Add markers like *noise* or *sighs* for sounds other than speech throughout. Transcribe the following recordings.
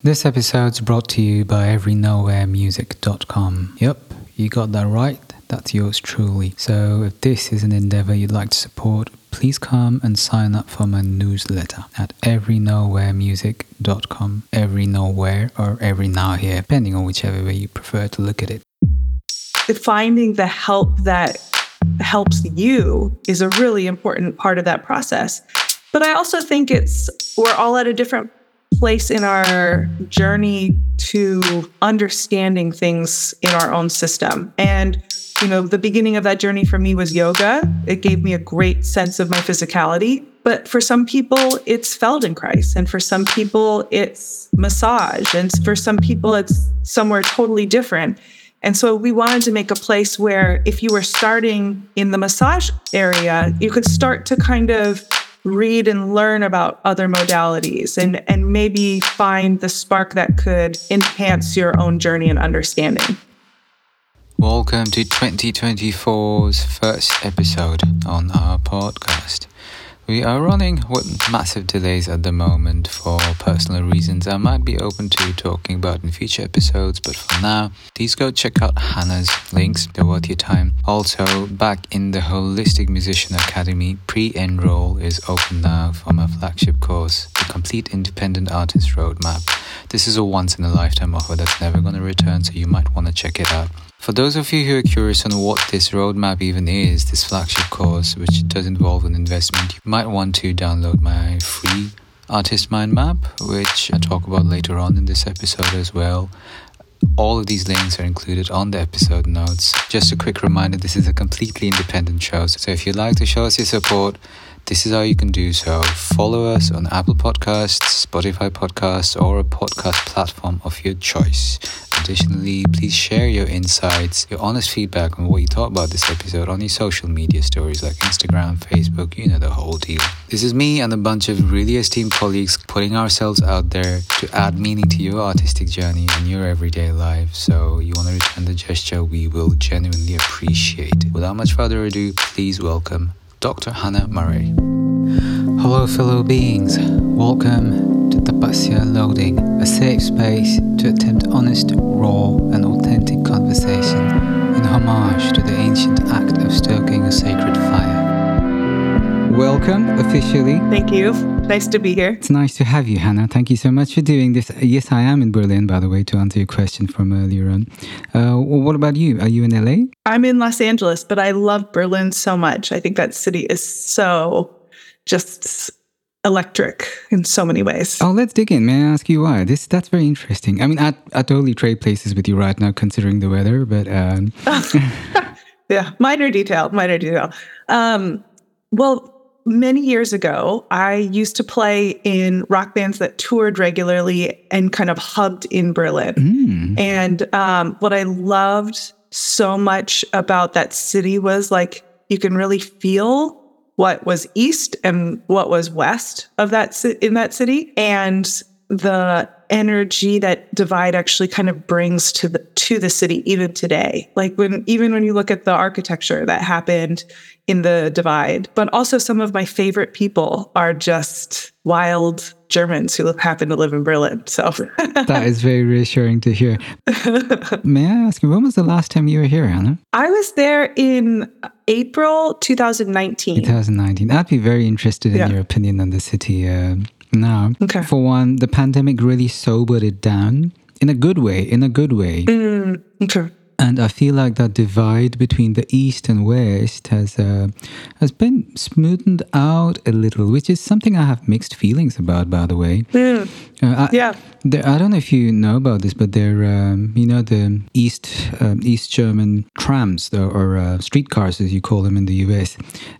This episode's brought to you by everynowheremusic.com. Yep, you got that right. That's yours truly. So if this is an endeavor you'd like to support, please come and sign up for my newsletter at everynowheremusic.com. Every nowhere or every now here, depending on whichever way you prefer to look at it. Finding the help that helps you is a really important part of that process. But I also think it's we're all at a different place in our journey to understanding things in our own system. And, you know, the beginning of that journey for me was yoga. It gave me a great sense of my physicality. But for some people, it's Feldenkrais. And for some people, it's massage. And for some people, it's somewhere totally different. And so we wanted to make a place where if you were starting in the massage area, you could start to kind of read and learn about other modalities and, and maybe find the spark that could enhance your own journey and understanding. Welcome to 2024's first episode on our podcast. We are running with massive delays at the moment for personal reasons I might be open to talking about in future episodes, but for now, please go check out Hannah's links, they're worth your time. Also, back in the Holistic Musician Academy, pre enroll is open now for my flagship course, The Complete Independent Artist Roadmap. This is a once in a lifetime offer that's never going to return, so you might want to check it out. For those of you who are curious on what this roadmap even is, this flagship course, which does involve an investment, you might want to download my free artist mind map, which I talk about later on in this episode as well. All of these links are included on the episode notes. Just a quick reminder this is a completely independent show, so if you'd like to show us your support, this is how you can do so. Follow us on Apple Podcasts, Spotify Podcasts, or a podcast platform of your choice. Additionally, please share your insights, your honest feedback on what you thought about this episode on your social media stories like Instagram, Facebook, you know the whole deal. This is me and a bunch of really esteemed colleagues putting ourselves out there to add meaning to your artistic journey and your everyday life. So, you want to return the gesture, we will genuinely appreciate. Without much further ado, please welcome Dr. Hannah Murray. Hello, fellow beings. Welcome to Tapasya Loading, a safe space to attempt honest, raw, and authentic conversation in homage to the ancient act of stoking a sacred fire. Welcome officially. Thank you. Nice to be here. It's nice to have you, Hannah. Thank you so much for doing this. Yes, I am in Berlin, by the way, to answer your question from earlier on. Uh, what about you? Are you in LA? I'm in Los Angeles, but I love Berlin so much. I think that city is so just electric in so many ways. Oh, let's dig in. May I ask you why? This that's very interesting. I mean, I, I totally trade places with you right now, considering the weather, but um... *laughs* yeah, minor detail, minor detail. Um, well, many years ago, I used to play in rock bands that toured regularly and kind of hubbed in Berlin. Mm. And um, what I loved so much about that city was like you can really feel what was east and what was west of that in that city and the energy that divide actually kind of brings to the to the city even today like when even when you look at the architecture that happened in the divide but also some of my favorite people are just wild Germans who happen to live in Berlin. So *laughs* that is very reassuring to hear. *laughs* May I ask you, when was the last time you were here, Hannah I was there in April 2019. 2019. I'd be very interested in yeah. your opinion on the city uh, now. Okay. For one, the pandemic really sobered it down in a good way. In a good way. Mm, okay. And I feel like that divide between the east and west has uh, has been smoothed out a little, which is something I have mixed feelings about. By the way, mm. uh, I, yeah. I don't know if you know about this, but there um, you know the East um, East German trams or uh, streetcars as you call them in the U.S.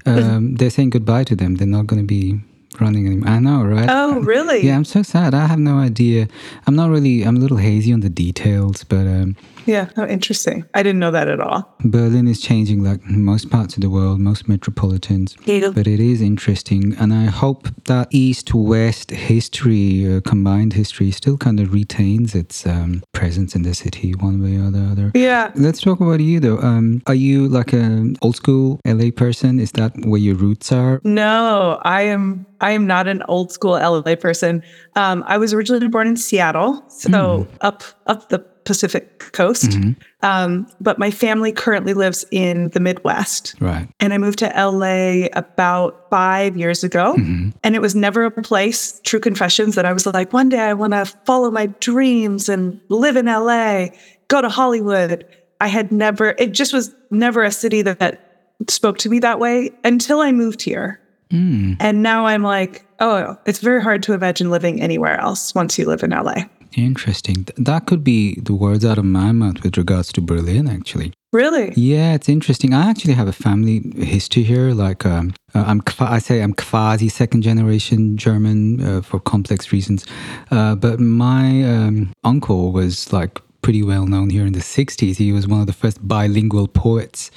Um, they're saying goodbye to them. They're not going to be running anymore. I know, right? Oh, really? Yeah, I'm so sad. I have no idea. I'm not really. I'm a little hazy on the details, but um, yeah, oh, interesting. I didn't know that at all. Berlin is changing like most parts of the world, most metropolitans. Yeah. But it is interesting. And I hope that East West history, uh, combined history, still kind of retains its um, presence in the city one way or the other. Yeah. Let's talk about you though. Um, are you like an old school LA person? Is that where your roots are? No, I am I am not an old school LA person. Um, I was originally born in Seattle, so mm. up up the Pacific coast. Mm-hmm. Um, but my family currently lives in the Midwest. Right. And I moved to LA about five years ago. Mm-hmm. And it was never a place, true confessions, that I was like, one day I want to follow my dreams and live in LA, go to Hollywood. I had never, it just was never a city that, that spoke to me that way until I moved here. Mm. And now I'm like, oh, it's very hard to imagine living anywhere else once you live in LA. Interesting. That could be the words out of my mouth with regards to Berlin, actually. Really? Yeah, it's interesting. I actually have a family history here. Like, um, uh, I'm I say I'm quasi second generation German uh, for complex reasons, uh, but my um, uncle was like pretty well known here in the 60s. He was one of the first bilingual poets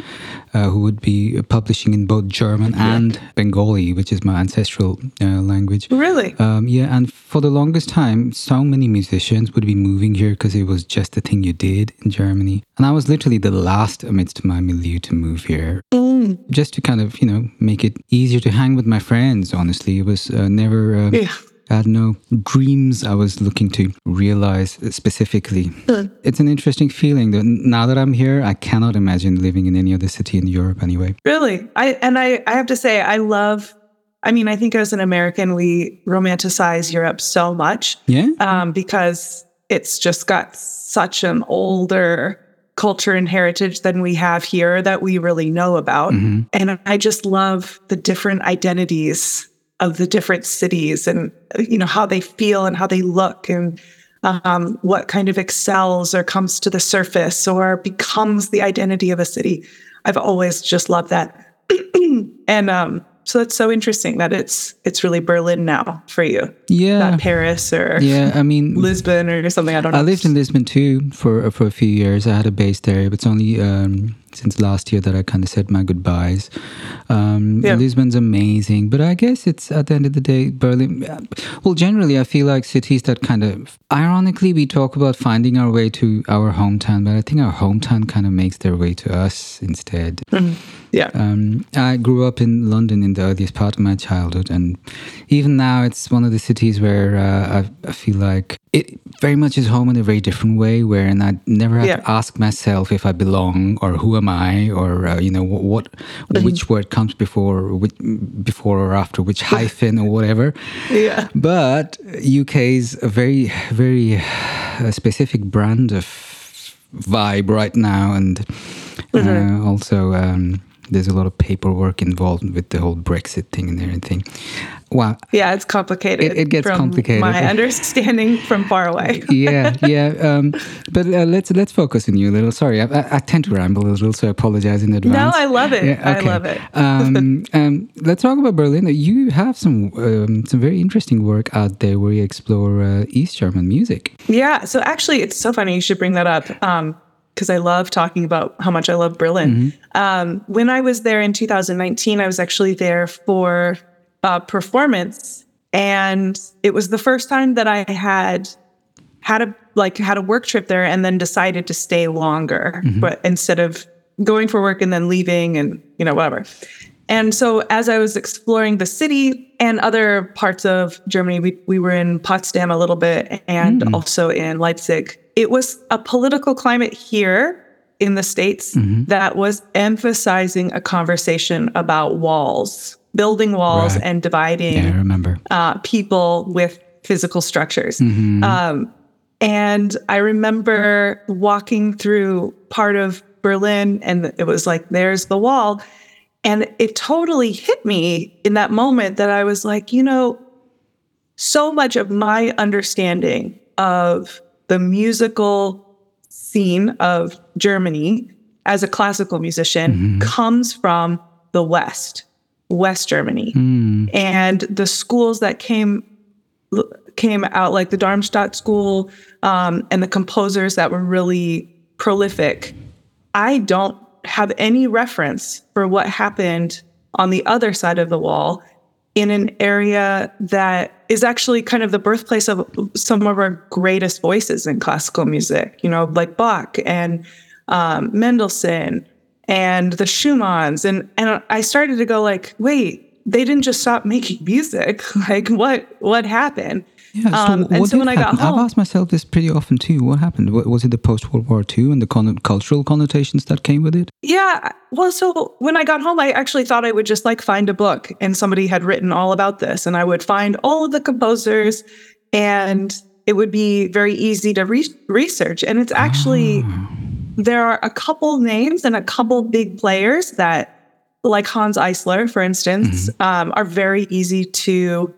uh, who would be publishing in both German and Bengali, which is my ancestral uh, language. Really? Um, yeah, and for the longest time, so many musicians would be moving here because it was just the thing you did in Germany. And I was literally the last amidst my milieu to move here. Mm. Just to kind of, you know, make it easier to hang with my friends, honestly. It was uh, never. Uh, yeah I had no dreams I was looking to realize specifically. Mm. It's an interesting feeling that now that I'm here, I cannot imagine living in any other city in Europe anyway. Really? I and I, I have to say I love I mean, I think as an American, we romanticize Europe so much. Yeah. Um, because it's just got such an older culture and heritage than we have here that we really know about. Mm-hmm. And I just love the different identities of the different cities and you know how they feel and how they look and um, what kind of excels or comes to the surface or becomes the identity of a city. I've always just loved that, *clears throat* and um, so it's so interesting that it's it's really Berlin now for you. Yeah, not Paris or yeah. I mean Lisbon or something. I don't know. I lived in Lisbon too for for a few years. I had a base there, but it's only um, since last year that I kind of said my goodbyes. Um, yeah. Lisbon's amazing, but I guess it's at the end of the day, Berlin. Well, generally, I feel like cities that kind of, ironically, we talk about finding our way to our hometown, but I think our hometown kind of makes their way to us instead. Mm-hmm. Yeah. Um, I grew up in London in the earliest part of my childhood, and even now, it's one of the cities where uh, I, I, feel like it very much is home in a very different way, where and I never have yeah. to ask myself if I belong or who am I or uh, you know what, what mm-hmm. which word comes before which, before or after which hyphen or whatever. Yeah. But UK is a very very uh, specific brand of vibe right now, and mm-hmm. Uh, also. Um, there's a lot of paperwork involved with the whole Brexit thing and everything. Wow. Yeah, it's complicated. It, it gets complicated. My understanding from far away. *laughs* yeah, yeah. Um, but uh, let's let's focus on you a little. Sorry, I, I, I, tend to ramble a little, so I apologize in advance. No, I love it. Yeah, okay. I love it. *laughs* um, um, let's talk about Berlin. You have some um, some very interesting work out there where you explore uh, East German music. Yeah. So actually, it's so funny you should bring that up because I love talking about how much I love Berlin. Mm-hmm. Um, when I was there in 2019, I was actually there for uh, performance, and it was the first time that I had had a like had a work trip there, and then decided to stay longer, mm-hmm. but instead of going for work and then leaving, and you know whatever. And so, as I was exploring the city and other parts of Germany, we, we were in Potsdam a little bit and mm. also in Leipzig. It was a political climate here in the States mm-hmm. that was emphasizing a conversation about walls building walls right. and dividing yeah, I remember. Uh, people with physical structures. Mm-hmm. Um, and I remember walking through part of Berlin and it was like, there's the wall. And it totally hit me in that moment that I was like, you know, so much of my understanding of the musical scene of Germany as a classical musician mm-hmm. comes from the West. West Germany. Mm. And the schools that came came out, like the Darmstadt School um, and the composers that were really prolific, I don't have any reference for what happened on the other side of the wall in an area that is actually kind of the birthplace of some of our greatest voices in classical music, you know, like Bach and um, Mendelssohn and the Schumanns. And, and I started to go like, wait, they didn't just stop making *laughs* music. Like what what happened? Yeah, so Um, and so when I got happen? home- I've asked myself this pretty often too. What happened? Was it the post World War II and the con- cultural connotations that came with it? Yeah. Well, so when I got home, I actually thought I would just like find a book and somebody had written all about this. And I would find all of the composers and it would be very easy to re- research. And it's actually, there are a couple names and a couple big players that, like Hanns Eisler, for instance, um, are very easy to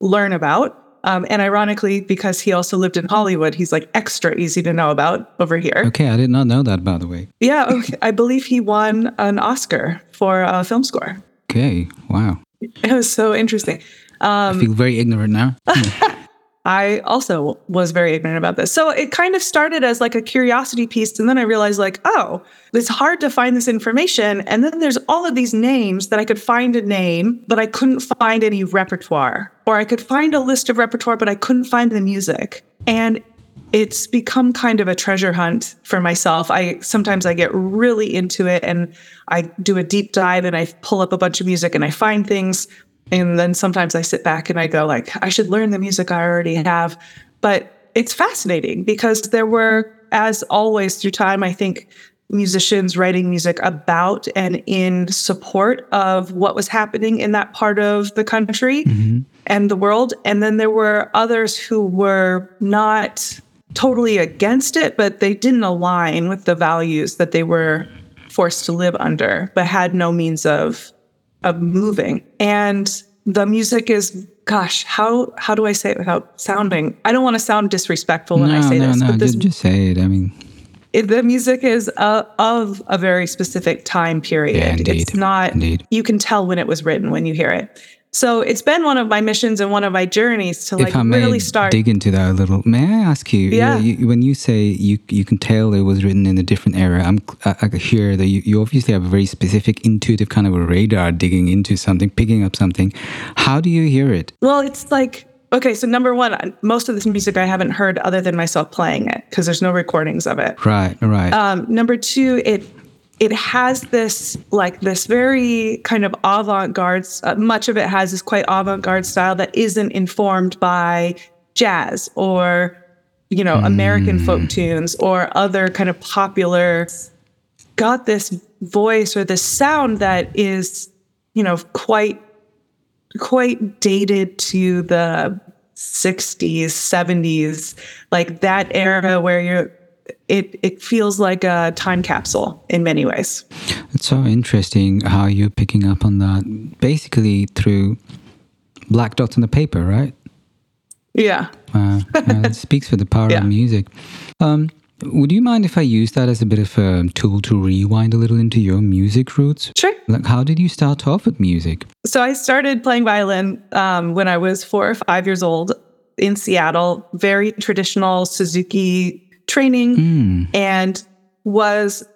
learn about. Um, and ironically, because he also lived in Hollywood, he's like extra easy to know about over here. Okay, I did not know that, by the way. Yeah, okay. I believe he won an Oscar for a film score. Okay, wow. *laughs* It was so interesting. I feel very ignorant now. *laughs* I also was very ignorant about this. So it kind of started as like a curiosity piece. And then I realized, like, oh, it's hard to find this information. And then there's all of these names that I could find a name, but I couldn't find any repertoire. Or I could find a list of repertoire, but I couldn't find the music. And it's become kind of a treasure hunt for myself. I sometimes I get really into it and I do a deep dive and I pull up a bunch of music and I find things and then sometimes I sit back and I go like I should learn the music I already have. But it's fascinating because there were as always through time I think musicians writing music about and in support of what was happening in that part of the country mm-hmm. and the world. And then there were others who were not totally against it, but they didn't align with the values that they were forced to live under, but had no means of of moving. And the music is gosh, how how do I say it without sounding? I don't want to sound disrespectful when I no, say no, this, no, but this just, just say it. I mean, it, the music is uh, of a very specific time period. Yeah, indeed. It's not, Indeed. you can tell when it was written when you hear it. So it's been one of my missions and one of my journeys to like if I may really start. dig into that a little, may I ask you? Yeah. you, when you say you you can tell it was written in a different era, I'm I, I hear that you, you obviously have a very specific, intuitive kind of a radar digging into something, picking up something. How do you hear it? well, it's like, okay, so number one, most of this music I haven't heard other than myself playing it because there's no recordings of it. Right, right. Um, number two, it it has this like this very kind of avant-garde. Uh, much of it has this quite avant-garde style that isn't informed by jazz or you know American folk tunes or other kind of popular. Got this voice or this sound that is you know quite quite dated to the 60s 70s like that era where you're it it feels like a time capsule in many ways It's so interesting how you're picking up on that, basically through black dots on the paper, right? yeah Wow, yeah, it speaks for the power *laughs* Yeah. of music. Um, would you mind if I use that as a bit of a tool to rewind a little into your music roots? sure Like, how did you start off with music? so i started playing violin um, when i was four or five years old in seattle very traditional suzuki training hmm. and was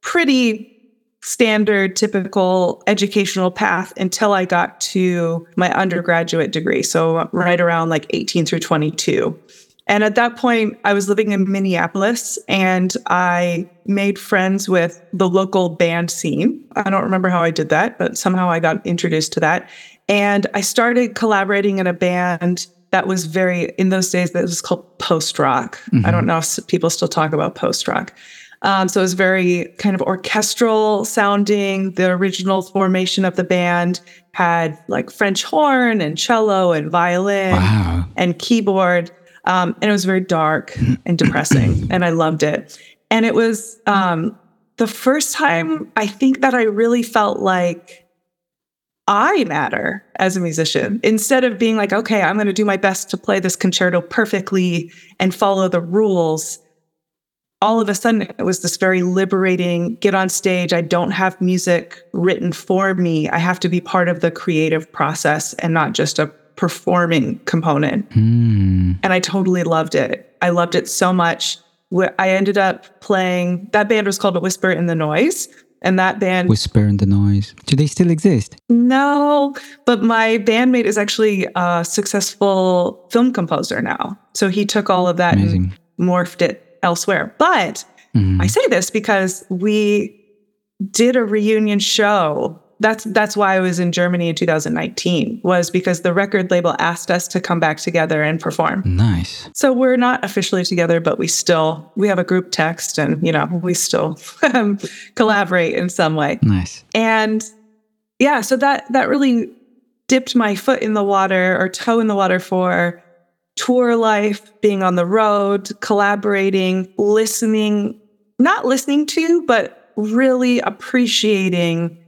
pretty standard typical educational path until i got to my undergraduate degree. So right around like 18 through 22 and at that point i was living in minneapolis and i made friends with the local band scene. I don't remember how i did that but somehow i got introduced to that. And i started collaborating in a band that was very in those days that was called post rock i don't know if people still talk about post rock um, so it was very kind of orchestral sounding. The original formation of the band had like French horn and cello and violin Wow. and keyboard. Um, and it was very dark *clears throat* and depressing. and I loved it. And it was um, the first time I think that I really felt like I matter as a musician. Instead of being like, okay, I'm going to do my best to play this concerto perfectly and follow the rules all of a sudden it was this very liberating get on stage i don't have music written for me. I have to be part of the creative process and not just a performing component. Hmm. and i totally loved it. I loved it so much. I ended up playing that band was called a whisper in the noise and that band Whisper in the noise. Do they still exist? no but my bandmate is actually a successful film composer now so he took all of that Amazing. and morphed it elsewhere but Mhm. I say this because we did a reunion show that's that's why I was in Germany in 2019 was because the record label asked us to come back together and perform. Nice. So we're not officially together, but we still we have a group text and you know we still *laughs* collaborate in some way. Nice. And yeah, so that that really dipped my foot in the water or toe in the water for tour life, being on the road, collaborating, listening, not listening to, but really appreciating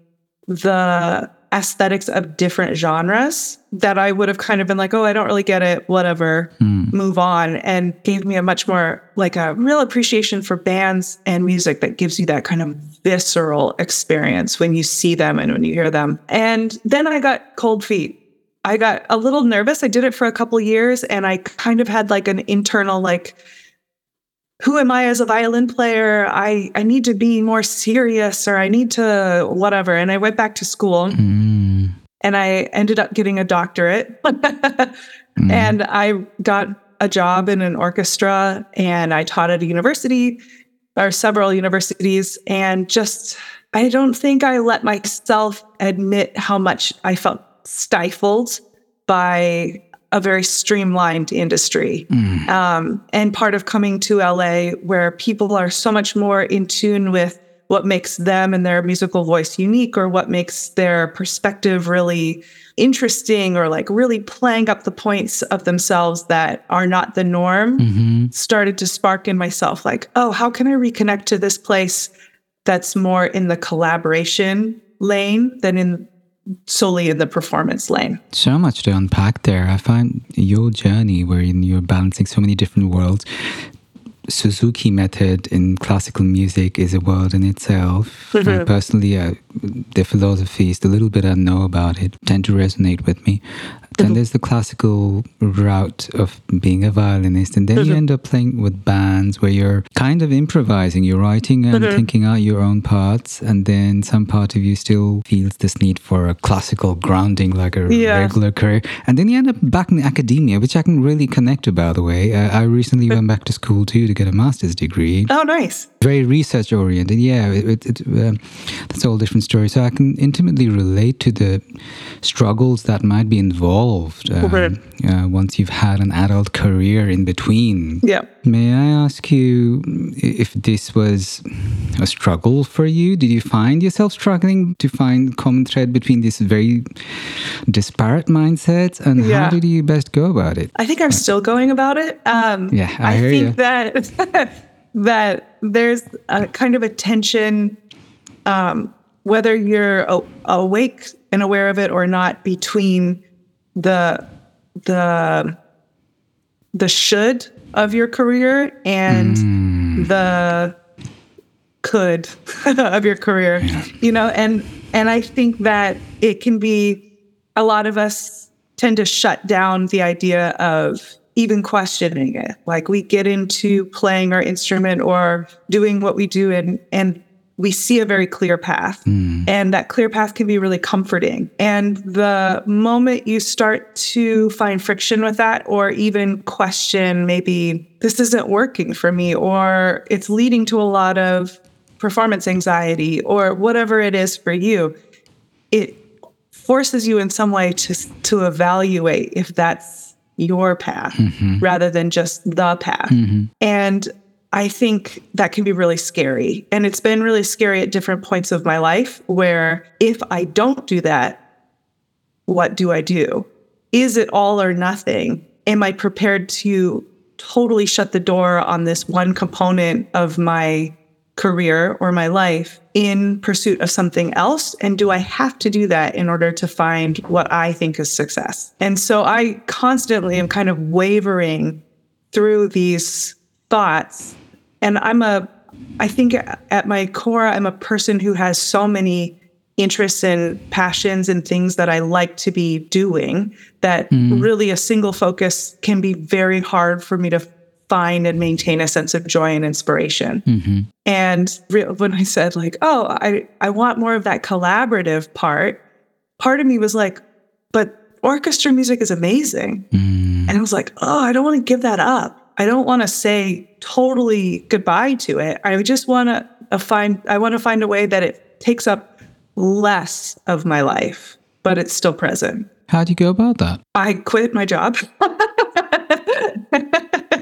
the aesthetics of different genres that I would have kind of been like, oh, I don't really get it, whatever, Mm. move on, and gave me a much more like a real appreciation for bands and music that gives you that kind of visceral experience when you see them and when you hear them. And then I got cold feet. I got a little nervous. I did it for a couple years and I kind of had like an internal like who am I as a violin player? I I need to be more serious or I need to whatever. And I went back to school Mm. and I ended up getting a doctorate. Mm. And I got a job in an orchestra and I taught at a university or several universities. And just, I don't think I let myself admit how much I felt stifled by a very streamlined industry. Mm. Um, and part of coming to LA, where people are so much more in tune with what makes them and their musical voice unique or what makes their perspective really interesting or like really playing up the points of themselves that are not the norm Mhm. started to spark in myself like oh how can i reconnect to this place that's more in the collaboration lane than in solely in the performance lane So much to unpack there. I find your journey wherein you're balancing so many different worlds. Suzuki method in classical music is a world in itself. *laughs* Uh, personally, uh, the philosophies, the little bit I know about it, tend to resonate with me. Then there's the classical route of being a violinist, and then you end up playing with bands where you're kind of improvising. You're writing and thinking out your own parts, and then some part of you still feels this need for a classical grounding, like a Yeah. regular career. And then you end up back in academia, which I can really connect to, by the way. Uh, I recently went back to school too to get a master's degree oh nice very research oriented. Yeah, it, it, it, um, that's a whole different story. So I can intimately relate to the struggles that might be involved um, uh, once you've had an adult career in between. yeah May I ask you if this was a struggle for you? Did you find yourself struggling to find common thread between these very disparate mindsets, and how Yeah. did you best go about it? I think I'm still going about it. Um, Yeah, I hear think ya. that *laughs* that there's a kind of a tension, um, whether you're awake and aware of it or not, between the the the should of your career and hmm. the could *laughs* of your career. You know and and i think that it can be a lot of us tend to shut down the idea of even questioning it. Like we get into playing our instrument or doing what we do and and we see a very clear path. Hmm. And that clear path can be really comforting. And the moment you start to find friction with that or even question maybe this isn't working for me or it's leading to a lot of performance anxiety or whatever it is for you it forces you in some way to to evaluate if that's your path mm-hmm. rather than just the path. Mm-hmm. And I think that can be really scary. And it's been really scary at different points of my life where if I don't do that, what do I do? Is it all or nothing? Am I prepared to totally shut the door on this one component of my career or my life in pursuit of something else? And do I have to do that in order to find what I think is success? And so I constantly am kind of wavering through these thoughts. And I'm a, I think at my core, I'm a person who has so many interests and passions and things that I like to be doing that mm-hmm. really a single focus can be very hard for me to find and maintain a sense of joy and inspiration. Mm-hmm. And re- when I said like, oh, I, I want more of that collaborative part, part of me was like, but orchestra music is amazing. Mm. And I was like, oh, I don't want to give that up. I don't want to say totally goodbye to it. I just want to find, I want to find a way that it takes up less of my life, but it's still present. How do you go about that? I quit my job. *laughs*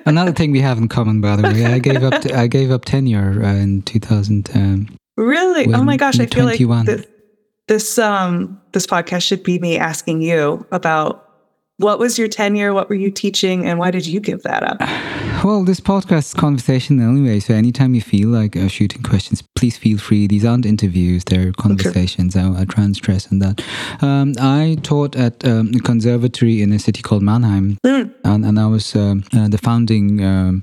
Another thing we have in common, by the way, I gave up. I gave up tenure uh, in 2010. Really? Oh my gosh! I feel 21. like th- this um this podcast should be me asking you about what was your tenure, what were you teaching, and why did you give that up? Well, this podcast is conversational anyway, so anytime you feel like uh, shooting questions, please feel free. These aren't interviews; they're conversations. I, I try and stress on that. Um, I taught at um, a conservatory in a city called Mannheim, Mm. and, and I was um, uh, the founding um,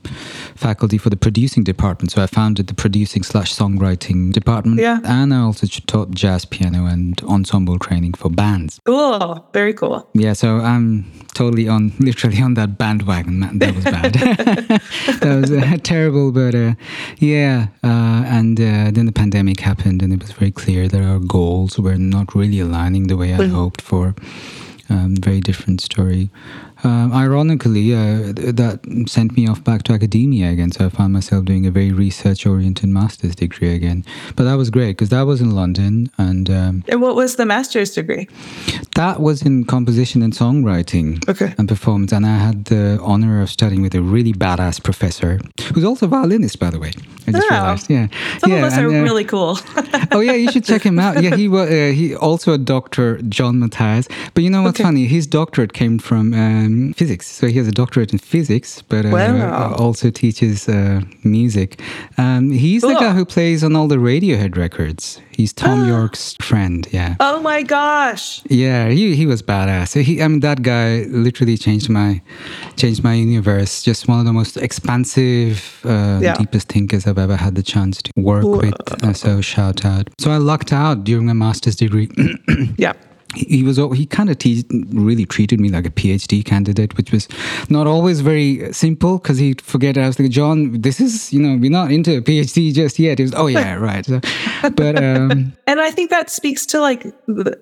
faculty for the producing department. So I founded the producing slash songwriting department, Yeah. and I also taught jazz piano and ensemble training for bands. Cool, very cool. Yeah, so I'm totally on, literally on that bandwagon. Man, that was bad. *laughs* that was uh, terrible, but uh, yeah. Uh, and uh, then the pandemic happened, and it was very clear that our goals were not really aligning the way I hoped for. Um, very different story. Um, ironically, uh, that sent me off back to academia again. So I found myself doing a very research-oriented master's degree again. But that was great because that was in London, and um, And what was the master's degree? that was in composition and songwriting Okay. and performance. And I had the honor of studying with a really badass professor, who's also a violinist, by the way. I just Oh. realized. Yeah. Some yeah, of us are uh, really cool. *laughs* oh yeah, you should check him out. Yeah, he was uh, he also a doctor, John Matthias. But you know what's Okay. funny? His doctorate came from um, physics, so he has a doctorate in physics, but uh, Wow. also teaches uh, music. Um, he's the guy who plays on all the Radiohead records. He's Tom *gasps* York's friend. Yeah. oh my gosh. Yeah, he, he was badass. So he, I mean, that guy literally changed my changed my universe. Just one of the most expansive, uh, Yeah. deepest thinkers I've ever had the chance to work with. Uh, so shout out. So I lucked out during my master's degree. *clears throat* Yeah. He was he kind of te- really treated me like a PhD candidate, which was not always very simple because he'd forget. I was like, John, this is you know we're not into a PhD just yet. He was, oh yeah, *laughs* right. So, but um, And I think that speaks to like,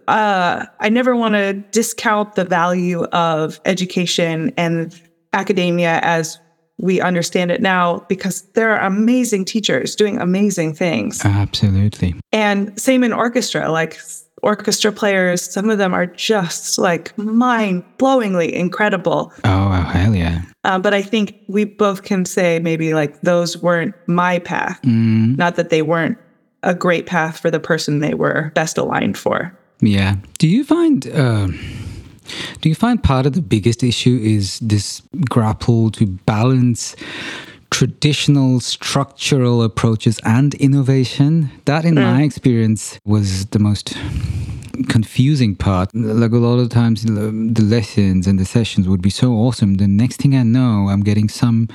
uh, I never want to discount the value of education and academia as we understand it now, because there are amazing teachers doing amazing things. absolutely. And same in orchestra, like orchestra players, some of them are just like mind blowingly incredible. Oh wow, hell yeah. Uh, but I think we both can say maybe like those weren't my path, Mm, not that they weren't a great path for the person they were best aligned for. yeah. Do you find? um do you find part of the biggest issue is this grapple to balance traditional structural approaches and innovation? That, in my experience, was the most confusing part. Like a lot of times, the lessons and the sessions would be so awesome. The next thing I know, I'm getting some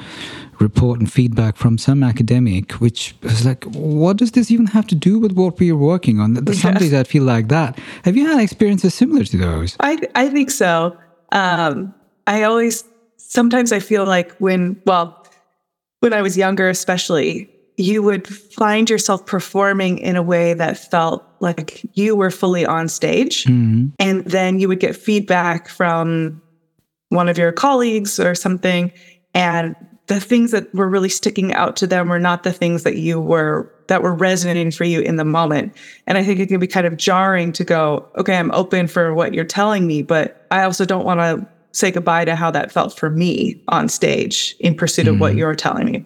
report and feedback from some academic, which was like, what does this even have to do with what we are working on? There's Some days I feel like that. Have you had experiences similar to those? I I think so. Um, I always sometimes I feel like when well, when I was younger, especially, you would find yourself performing in a way that felt like you were fully on stage, Mhm. and then you would get feedback from one of your colleagues or something, and the things that were really sticking out to them were not the things that you were that were resonating for you in the moment. And I think it can be kind of jarring to go, okay, I'm open for what you're telling me, but I also don't want to say goodbye to how that felt for me on stage in pursuit of what you're telling me.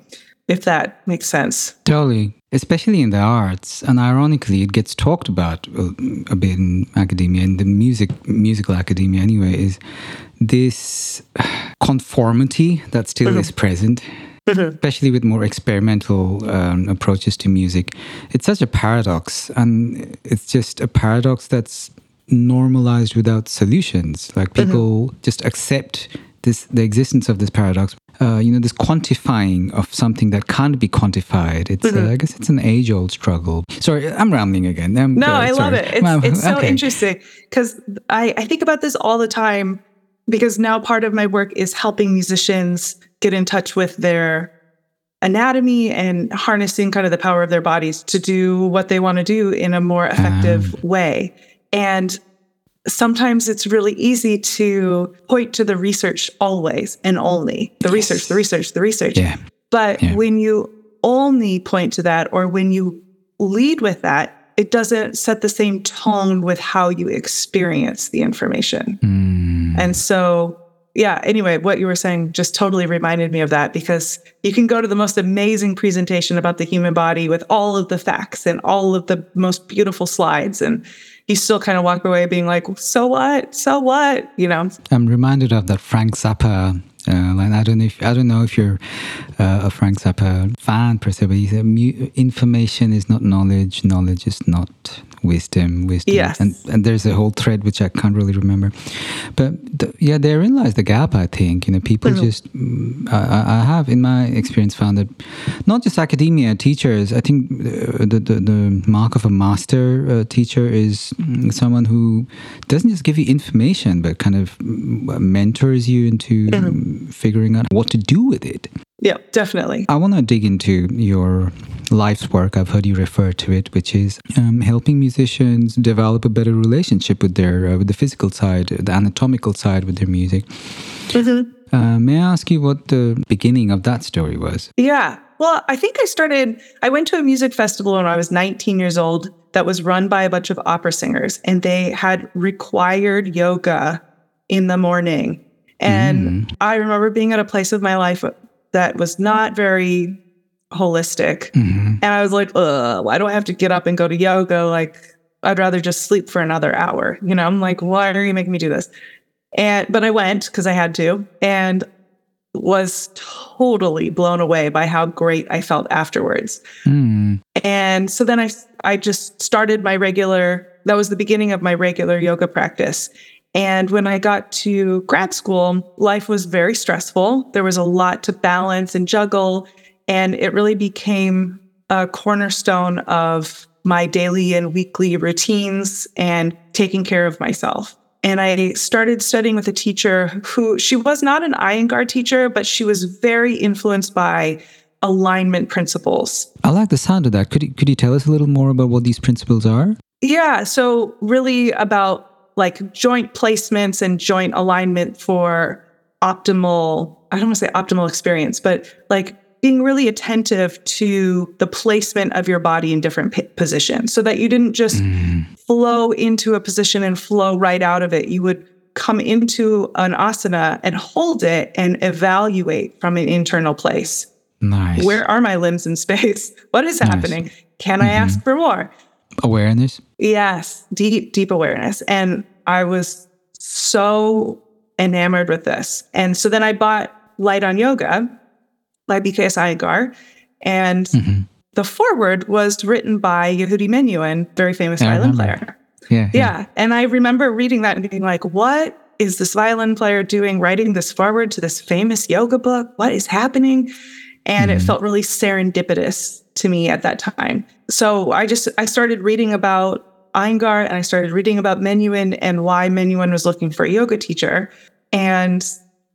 If that makes sense. Totally. Especially in the arts, and ironically, it gets talked about uh, a bit in academia, in the music, musical academia anyway, is this conformity that still is present, especially with more experimental um, approaches to music. It's such a paradox, and it's just a paradox that's normalized without solutions. Like people just accept this the existence of this paradox. Uh, you know, this quantifying of something that can't be quantified. It's uh, I guess it's an age-old struggle. Sorry, I'm rambling again. I'm, No, uh, I love it. It's, Well, it's so okay. interesting because I, I think about this all the time because now part of my work is helping musicians get in touch with their anatomy and harnessing kind of the power of their bodies to do what they want to do in a more effective Ah. way. And sometimes it's really easy to point to the research always and only the research, the research, the research. Yeah. But Yeah. when you only point to that or when you lead with that, it doesn't set the same tone with how you experience the information. Mm. And so, yeah, anyway, what you were saying just totally reminded me of that because you can go to the most amazing presentation about the human body with all of the facts and all of the most beautiful slides. And you still kind of walk away being like, so what? So what? You know? I'm reminded of that Frank Zappa uh, like I don't know if I don't know if you're uh, a Frank Zappa fan per se, but he said information is not knowledge, knowledge is not wisdom, wisdom. Yes. And and there's a whole thread which I can't really remember, but the, yeah, therein lies the gap. I think you know people mm-hmm. just mm, I, I, have in my experience found that not just academia teachers. I think the the, the mark of a master uh, teacher is mm, someone who doesn't just give you information, but kind of mm, mentors you into. Mm-hmm figuring out what to do with it. Yeah, definitely. I want to dig into your life's work. I've heard you refer to it, which is um, helping musicians develop a better relationship with their uh, with the physical side, the anatomical side with their music. Mm-hmm. Uh, may I ask you what the beginning of that story was? Yeah. Well, I think I started, I went to a music festival when I was 19 years old that was run by a bunch of opera singers, and they had required yoga in the morning and mm. I remember being at a place of my life that was not very holistic. Mm-hmm. And I was like, why do I have to get up and go to yoga? Like, I'd rather just sleep for another hour. You know, I'm like, why are you making me do this? And, but I went because I had to and was totally blown away by how great I felt afterwards. Mm. And so then I, I just started my regular, that was the beginning of my regular yoga practice. And when I got to grad school, life was very stressful. There was a lot to balance and juggle. And it really became a cornerstone of my daily and weekly routines and taking care of myself. And I started studying with a teacher who she was not an Iyengar teacher, but she was very influenced by alignment principles. I like the sound of that. Could you, could you tell us a little more about what these principles are? Yeah. So, really about like joint placements and joint alignment for optimal, I don't want to say optimal experience, but like being really attentive to the placement of your body in different p- positions so that you didn't just mm. flow into a position and flow right out of it. You would come into an asana and hold it and evaluate from an internal place. Nice. Where are my limbs in space? *laughs* What is nice. happening? Can mm-hmm. I ask for more? awareness yes deep deep awareness and i was so enamored with this. And so then i bought light on yoga by bks iyengar and mm-hmm. the foreword was written by yehudi menuhin very famous yeah, violin player. Yeah, yeah. Yeah. And i remember reading that and being like what is this violin player doing writing this foreword to this famous yoga book? What is happening? And mm-hmm. it felt really serendipitous to me at that time. So I just I started reading about Iyengar and I started reading about Menuhin and why Menuhin was looking for a yoga teacher. And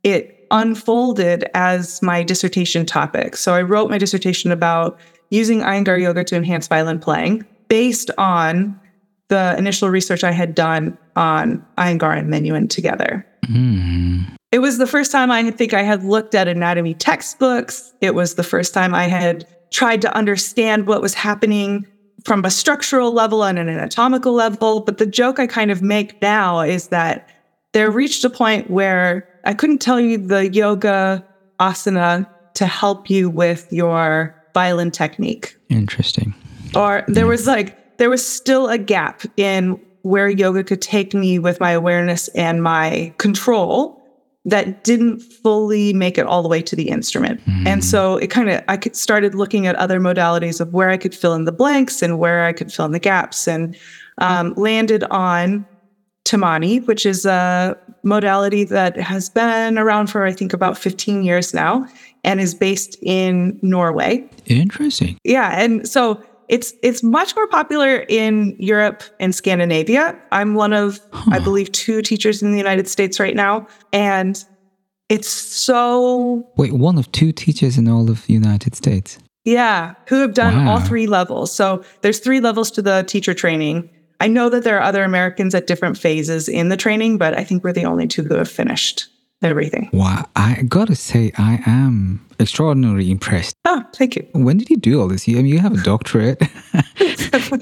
it unfolded as my dissertation topic. So I wrote my dissertation about using Iyengar yoga to enhance violin playing based on the initial research I had done on Iyengar and Menuhin together. Mm. It was the first time I think I had looked at anatomy textbooks. It was the first time I had tried to understand what was happening from a structural level and an anatomical level. But the joke I kind of make now is that there reached a point where I couldn't tell you the yoga asana to help you with your violin technique. Interesting. Or there yeah. was like, there was still a gap in where yoga could take me with my awareness and my control that didn't fully make it all the way to the instrument. Mm. And so it kind of, I could started looking at other modalities of where I could fill in the blanks and where I could fill in the gaps and um, landed on Timani, which is a modality that has been around for, I think, about 15 years now and is based in Norway. Interesting. Yeah. And so it's it's much more popular in Europe and Scandinavia. I'm one of huh. I believe two teachers in the United States right now and it's so Wait, one of two teachers in all of the United States. Yeah, who have done wow. all three levels. So there's three levels to the teacher training. I know that there are other Americans at different phases in the training, but I think we're the only two who have finished everything. Wow, I gotta say, I am extraordinarily impressed. Oh, thank you. When did you do all this? You, I mean, you have a doctorate. *laughs*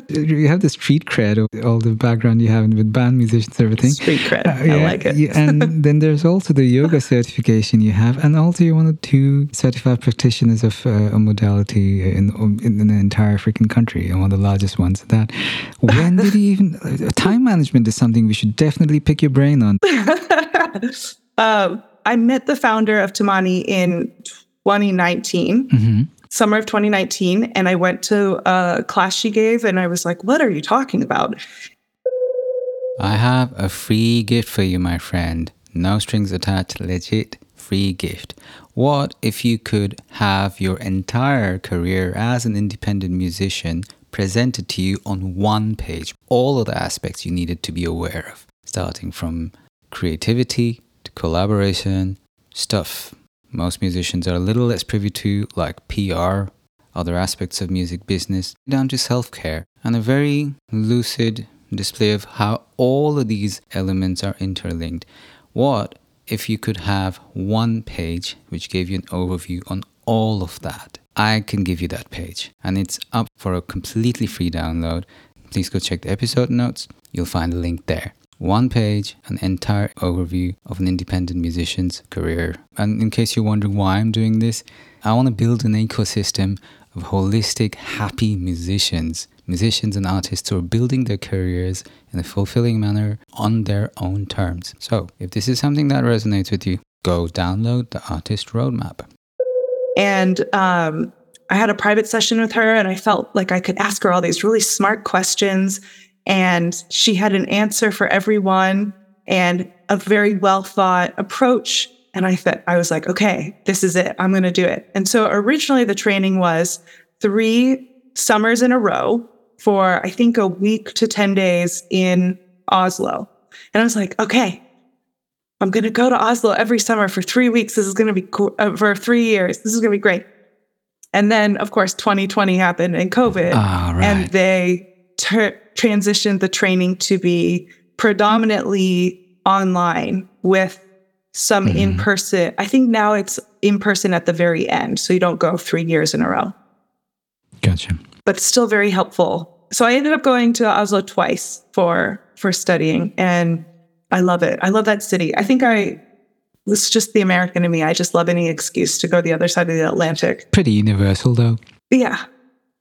you have the street cred of all the background you have with band musicians and everything. Street cred. Uh, I like it. yeah, and *laughs* then there's also the yoga certification you have, and also you're one of two certified practitioners of uh, a modality in, in, in the entire freaking country, and one of the largest ones that. When *laughs* did you even? Uh, time management is something we should definitely pick your brain on. Um, I met the founder of Timani in 2019, mm-hmm. summer of 2019, and I went to a class she gave, and I was like, "What are you talking about?" I have a free gift for you, my friend. No strings attached, legit free gift. What if you could have your entire career as an independent musician presented to you on one page? All of the aspects you needed to be aware of, starting from creativity collaboration, stuff most musicians are a little less privy to, like PR, other aspects of music business, down to self care, and a very lucid display of how all of these elements are interlinked. What if you could have one page which gave you an overview on all of that? I can give you that page, and it's up for a completely free download. Please go check the episode notes, you'll find a link there one page, an entire overview of an independent musician's career. And in case you're wondering why I'm doing this, I want to build an ecosystem of holistic, happy musicians, musicians and artists who are building their careers in a fulfilling manner on their own terms. So, if this is something that resonates with you, go download the Artist Roadmap. And um, I had a private session with her, and I felt like I could ask her all these really smart questions and she had an answer for everyone and a very well thought approach. And I thought, I was like, okay, this is it. I'm going to do it. And so originally the training was three summers in a row for, I think, a week to 10 days in Oslo. And I was like, okay, I'm going to go to Oslo every summer for three weeks. This is going to be cool uh, for three years. This is going to be great. And then, of course, 2020 happened and COVID. Oh, right. And they ter- transitioned the training to be predominantly online with some mm-hmm. in person. I think now it's in person at the very end. So you don't go three years in a row. Gotcha. But still very helpful. So I ended up going to Oslo twice for for studying and I love it. I love that city. I think I it's just the American in me. I just love any excuse to go the other side of the Atlantic. Pretty universal though. Yeah.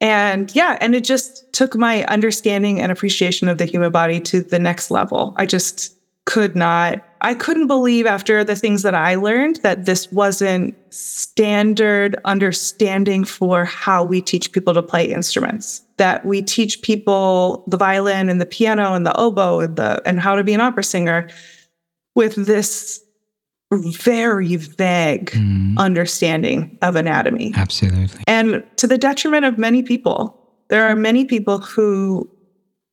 And yeah, and it just took my understanding and appreciation of the human body to the next level. I just could not, I couldn't believe after the things that I learned that this wasn't standard understanding for how we teach people to play instruments. That we teach people the violin and the piano and the oboe and the and how to be an opera singer with this very vague mm. understanding of anatomy. Absolutely. And to the detriment of many people. There are many people who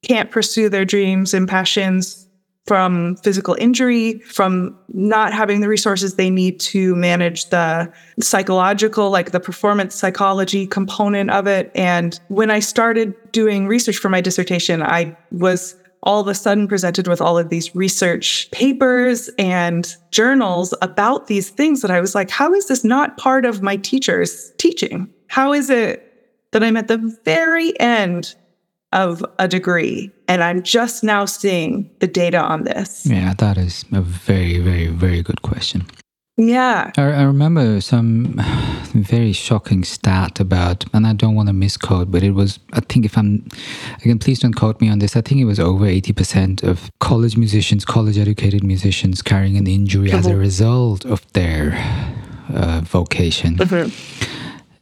can't pursue their dreams and passions from physical injury, from not having the resources they need to manage the psychological, like the performance psychology component of it. And when I started doing research for my dissertation, I was all of a sudden presented with all of these research papers and journals about these things that I was like, how is this not part of my teacher's teaching? How is it that I'm at the very end of a degree and I'm just now seeing the data on this? Yeah, that is a very, very, very good question. Yeah. I, I, remember some *sighs* very shocking stat about, and I don't want to misquote, but it was, I think if I'm, again, please don't quote me on this, I think it was over 80% of college musicians, college educated musicians carrying an injury as a result of their uh, vocation. Mm-hmm.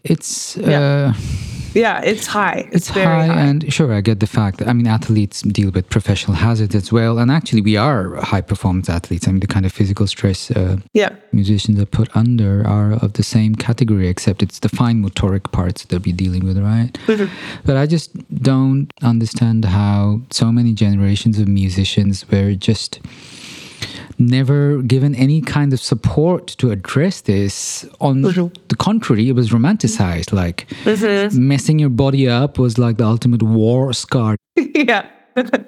It's, yeah. uh, yeah, it's high. It's, it's high, high, and sure, I get the fact that I mean, athletes deal with professional hazards as well, and actually, we are high performance athletes. I mean, the kind of physical stress uh, yeah. musicians are put under are of the same category, except it's the fine motoric parts they'll be dealing with, right? Mm-hmm. But I just don't understand how so many generations of musicians were just never given any kind of support to address this. On mm-hmm. the contrary, it was romanticized. Like mm-hmm. messing your body up was like the ultimate war scar. *laughs* yeah.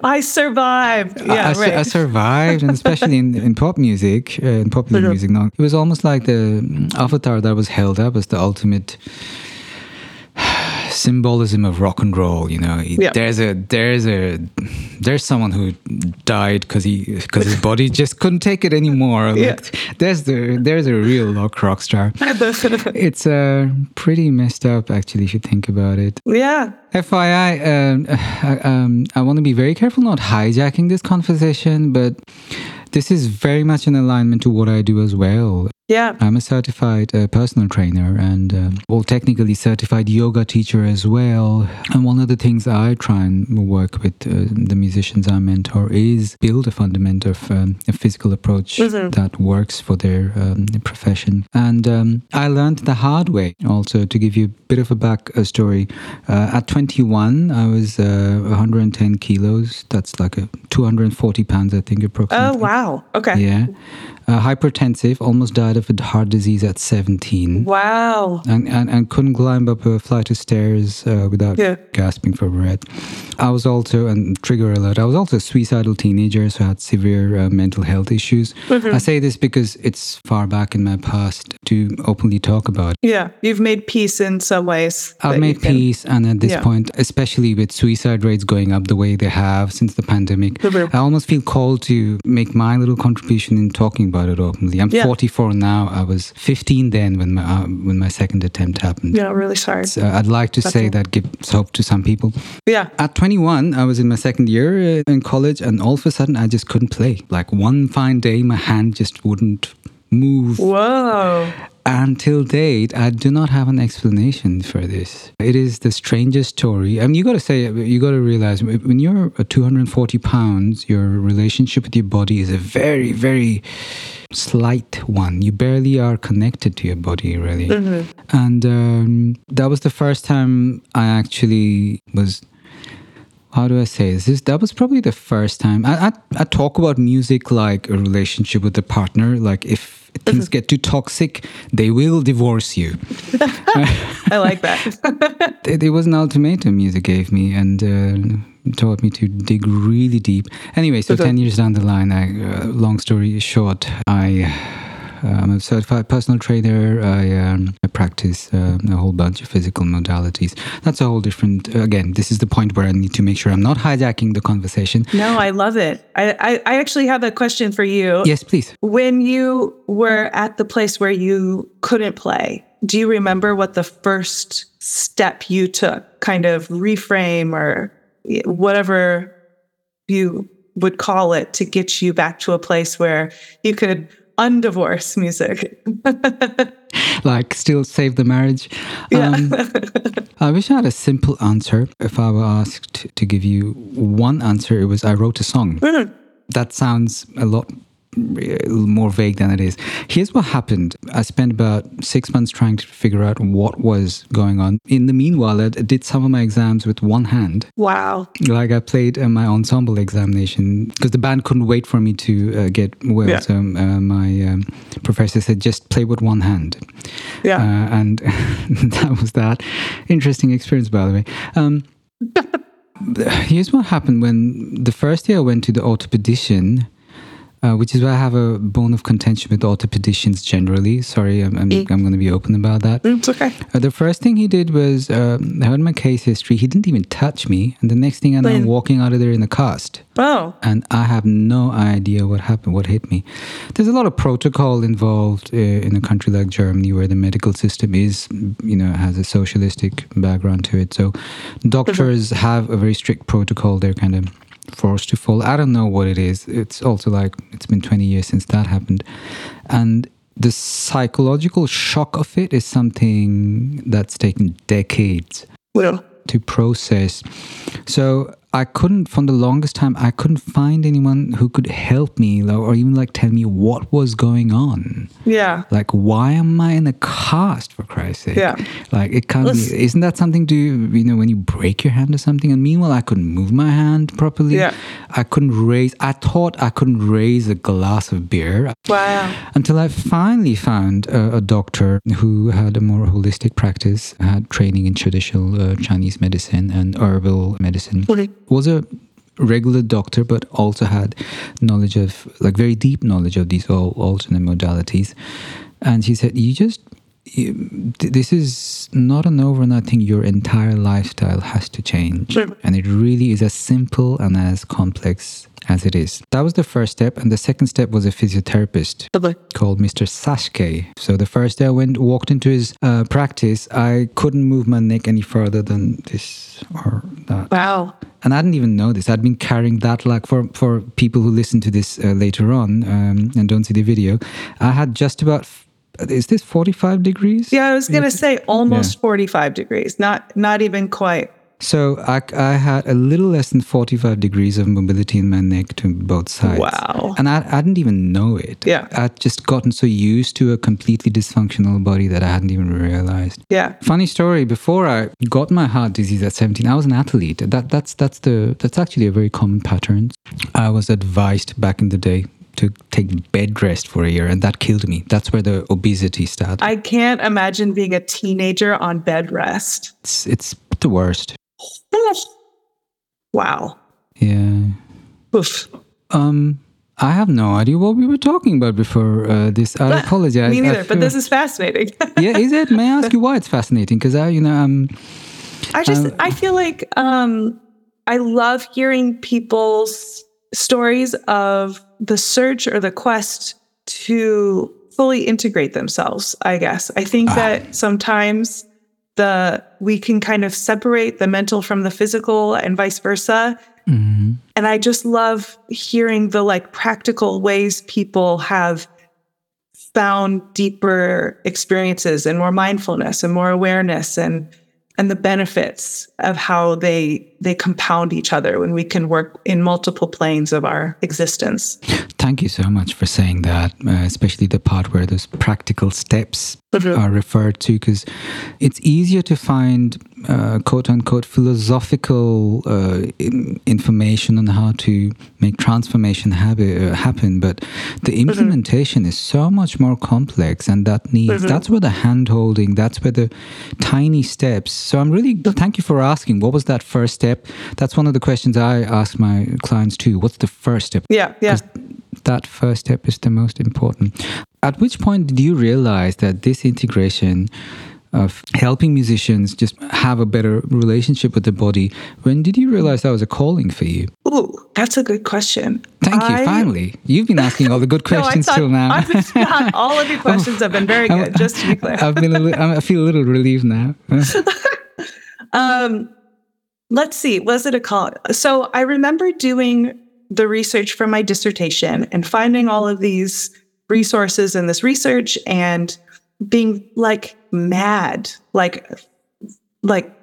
I survived. Yeah, I, right. I survived, and especially in, in pop music, uh, in popular Mhm. music, no, it was almost like the mm, avatar that was held up as the ultimate symbolism of rock and roll. You know, Yeah. there's a there's a there's someone who died because he because his body just couldn't take it anymore. *laughs* Yeah. Like, there's the there's a real rock rock star. *laughs* *laughs* It's uh, pretty messed up, actually, if you think about it. yeah. FYI, um, *sighs* uh, um, I want to be very careful not hijacking this conversation, but this is very much in alignment to what I do as well. Yeah. I'm a certified uh, personal trainer and, um, well, technically certified yoga teacher as well. And one of the things I try and work with uh, the musicians I mentor is build a fundament of um, a physical approach Mhm. that works for their um, profession. And um, I learned the hard way also to give you a bit of a back uh, story. Uh, at 21, I was uh, 110 kilos. That's like a 240 pounds, I think, approximately. Oh, wow. Okay. Yeah. Uh, hypertensive, almost died of a heart disease at 17. Wow. And, and, and couldn't climb up a flight of stairs uh, without Yeah. gasping for breath. I was also, and trigger alert, I was also a suicidal teenager, so I had severe uh, mental health issues. Mm-hmm. I say this because it's far back in my past to openly talk about. Yeah. You've made peace in some ways. I've made can- peace, and at this Yeah. point, especially with suicide rates going up the way they have since the pandemic, Mhm. I almost feel called to make my little contribution in talking about it openly. I'm Yeah. 44 now. I was 15 then when my uh, when my second attempt happened. Yeah, really sorry. So I'd like to say all. that gives hope to some people. Yeah. At 21, I was in my second year uh, in college, and all of a sudden, I just couldn't play. Like one fine day, my hand just wouldn't move. Whoa. Until date, I do not have an explanation for this. It is the strangest story. I mean, you got to say, you got to realize when you're uh, 240 pounds, your relationship with your body is a very, very slight one. You barely are connected to your body, really. And um, that was the first time I actually was how do I say this? this? That was probably the first time I, I I talk about music like a relationship with a partner. Like if things get too toxic, they will divorce you. *laughs* I like that. *laughs* it, it was an ultimatum music gave me and uh, taught me to dig really deep. Anyway, so Okay. 10 years down the line, I, uh, long story short, I. I'm a certified personal trainer. I, um, I practice uh, a whole bunch of physical modalities. That's a whole different. Again, this is the point where I need to make sure I'm not hijacking the conversation. no, I love it. I, I, I actually have a question for you. Yes, please. When you were at the place where you couldn't play, do you remember what the first step you took, kind of reframe or whatever you would call it, to get you back to a place where you could undivorce music? *laughs* Like, still save the marriage. Yeah. Um, *laughs* I wish I had a simple answer. If I were asked to give you one answer, it was I wrote a song. Mhm. That sounds a lot more vague than it is. Here's what happened. I spent about six months trying to figure out what was going on. In the meanwhile, I did some of my exams with one hand. wow. Like I played uh, my ensemble examination because the band couldn't wait for me to uh, get well. Yeah. So uh, my um, professor said, just play with one hand. Yeah. Uh, and *laughs* that was that. Interesting experience, by the way. Um, *laughs* here's what happened when the first year I went to the orthopedician. Uh, which is why I have a bone of contention with orthopedicians generally. Sorry, I'm, I'm, Mm. I'm going to be open about that. it's okay. Uh, the first thing he did was um, I heard my case history. He didn't even touch me, and the next thing I know, I'm walking out of there in a cast, Oh, and I have no idea what happened, what hit me. There's a lot of protocol involved uh, in a country like Germany, where the medical system is, you know, has a socialistic background to it. So doctors have a very strict protocol. They're kind of forced to fall. I don't know what it is. It's also like it's been 20 years since that happened, and the psychological shock of it is something that's taken decades well, to process. So I couldn't, for the longest time, I couldn't find anyone who could help me or even like tell me what was going on. yeah. Like, why am I in a cast for Christ's sake? Yeah. Like, it can't Listen- be, isn't that something to, you you know, when you break your hand or something? And meanwhile, I couldn't move my hand properly. Yeah. I couldn't raise, I thought I couldn't raise a glass of beer Wow. until I finally found a, a doctor who had a more holistic practice, had training in traditional uh, Chinese medicine and herbal medicine. Okay. Was a regular doctor, but also had knowledge of, like, very deep knowledge of these all alternate modalities. And he said, You just this is not an overnight thing. Your entire lifestyle has to change. And it really is as simple and as complex as it is. That was the first step. And the second step was a physiotherapist Lovely. called Mr. Sashke. So the first day I went, walked into his uh, practice, I couldn't move my neck any further than this or that. Wow. And I didn't even know this. I'd been carrying that, like for, for people who listen to this uh, later on um, and don't see the video, I had just about is this 45 degrees? Yeah, I was going to say almost yeah. 45 degrees, not not even quite. So I, I had a little less than 45 degrees of mobility in my neck to both sides. Wow. And I, I didn't even know it. Yeah. I'd just gotten so used to a completely dysfunctional body that I hadn't even realized. Yeah. Funny story, before I got my heart disease at 17, I was an athlete. That that's that's the that's actually a very common pattern. I was advised back in the day to take bed rest for a year, and that killed me. That's where the obesity started. I can't imagine being a teenager on bed rest. It's, it's the worst. Wow. Yeah. Oof. Um, I have no idea what we were talking about before uh, this. I apologize. Me neither, but this is fascinating. *laughs* yeah, is it? May I ask you why it's fascinating? Because I, you know, um, I just um, I feel like um, I love hearing people's stories of the search or the quest to fully integrate themselves, I guess. I think ah. that sometimes the we can kind of separate the mental from the physical and vice versa. Mm-hmm. And I just love hearing the like practical ways people have found deeper experiences and more mindfulness and more awareness and and the benefits of how they they compound each other when we can work in multiple planes of our existence. Thank you so much for saying that, uh, especially the part where those practical steps mm-hmm. are referred to, because it's easier to find uh, quote unquote philosophical uh, in- information on how to make transformation habit, uh, happen, but the mm-hmm. implementation mm-hmm. is so much more complex, and that needs mm-hmm. that's where the hand holding, that's where the tiny steps. So I'm really thank you for asking. What was that first step? step? That's one of the questions I ask my clients too. What's the first step? Yeah, yeah. That first step is the most important. At which point did you realize that this integration of helping musicians just have a better relationship with the body. When did you realize that was a calling for you? Ooh, that's a good question. Thank I... you. Finally, you've been asking all the good *laughs* questions no, till now. I've all of your *laughs* questions have been very good. just to be clear, I've been. A li- I feel a little relieved now. *laughs* um, let's see, was it a call? So I remember doing the research for my dissertation and finding all of these resources in this research and being like mad, like, like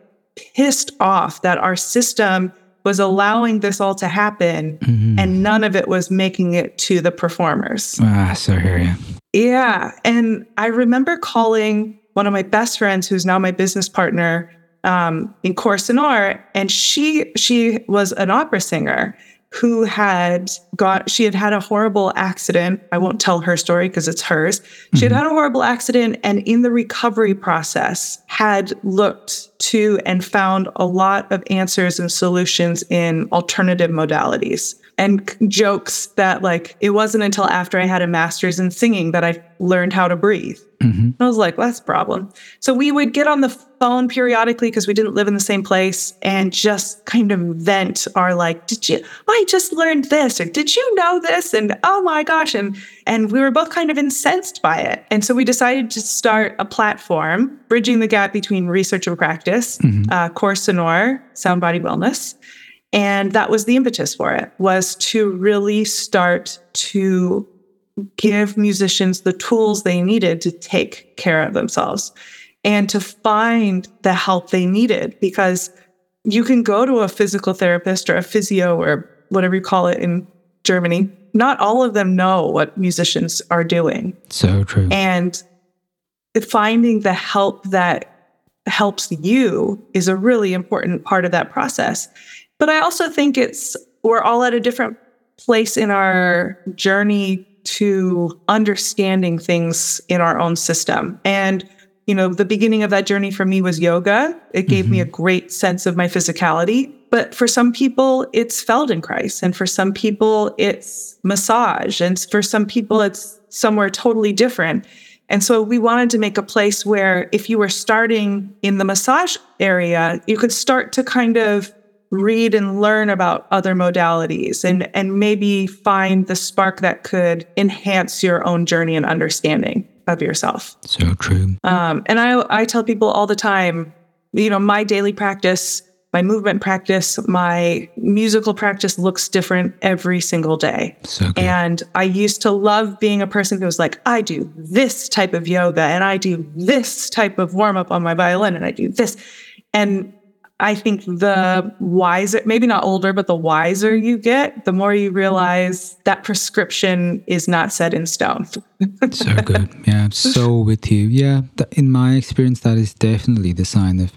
pissed off that our system was allowing this all to happen mm-hmm. and none of it was making it to the performers. Ah, so hear you. Yeah. And I remember calling one of my best friends, who's now my business partner, um, in Corps Sonore, and she she was an opera singer who had got she had had a horrible accident. I won't tell her story because it's hers. She had mm-hmm. had a horrible accident, and in the recovery process, had looked to and found a lot of answers and solutions in alternative modalities and jokes that like it wasn't until after I had a master's in singing that I learned how to breathe. Mm-hmm. I was like, well, that's a problem. So we would get on the phone periodically because we didn't live in the same place and just kind of vent our like, did you I just learned this or did you know this? And oh my gosh. And and we were both kind of incensed by it. And so we decided to start a platform bridging the gap between research and practice, mm-hmm. uh, Sound Body Wellness and that was the impetus for it was to really start to give musicians the tools they needed to take care of themselves and to find the help they needed because you can go to a physical therapist or a physio or whatever you call it in Germany. Not all of them know what musicians are doing. So true. And finding the help that helps you is a really important part of that process. But I also think it's, we're all at a different place in our journey to understanding things in our own system. And, you know, the beginning of that journey for me was yoga. It gave mm-hmm. me a great sense of my physicality. but for some people it's Feldenkrais, and for some people it's massage, and for some people it's somewhere totally different. And so we wanted to make a place where if you were starting in the massage area, you could start to kind of read and learn about other modalities and and maybe find the spark that could enhance your own journey and understanding of yourself. So true. Um, and I I tell people all the time, you know, my daily practice, my movement practice, my musical practice looks different every single day. So good. And I used to love being a person who was like, I do this type of yoga and I do this type of warm up on my violin and I do this. And I think the wiser, maybe not older, but the wiser you get, the more you realize that prescription is not set in stone. *laughs* so good. *laughs* Yeah, so with you. Yeah, th- in my experience, that is definitely the sign of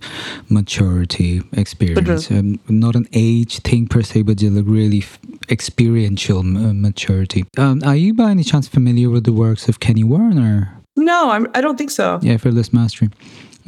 maturity experience. Um, not an age thing per se, but just like really f- experiential m- uh, maturity. Um, are you by any chance familiar with the works of Kenny Werner? No, I'm, I don't think so. Yeah, Effortless Mastery.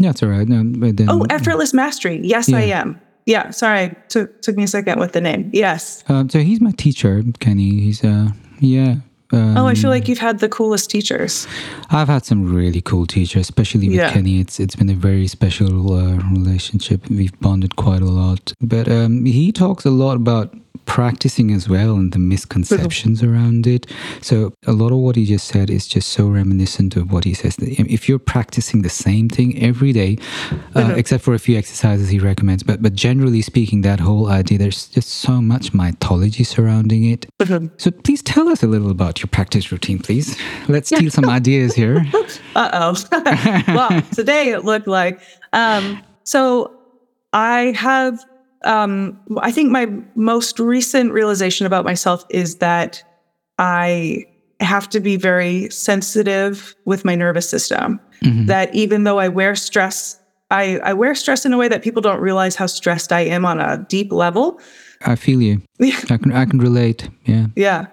That's all right. No, but then, Oh, effortless mastery. Yes, I am. Yeah, sorry. Took took me a second with the name. Yes. Um, so he's my teacher, Kenny. He's uh, yeah. Um, Oh, I feel like you've had the coolest teachers. I've had some really cool teachers, especially with Yeah. Kenny. It's it's been a very special uh, relationship. We've bonded quite a lot. But um, he talks a lot about practicing as well and the misconceptions around it. So a lot of what he just said is just so reminiscent of what he says. If you're practicing the same thing every day, uh, except for a few exercises he recommends, but but generally speaking, that whole idea, there's just so much mythology surrounding it. So please tell us a little about your practice routine, please. Let's steal some *laughs* ideas here. Uh oh. *laughs* well, today it looked like. Um, so I have, um, I think my most recent realization about myself is that I have to be very sensitive with my nervous system. That even though I wear stress, I, I wear stress in a way that people don't realize how stressed I am on a deep level. I feel you. *laughs* I can I can relate. Yeah. Yeah.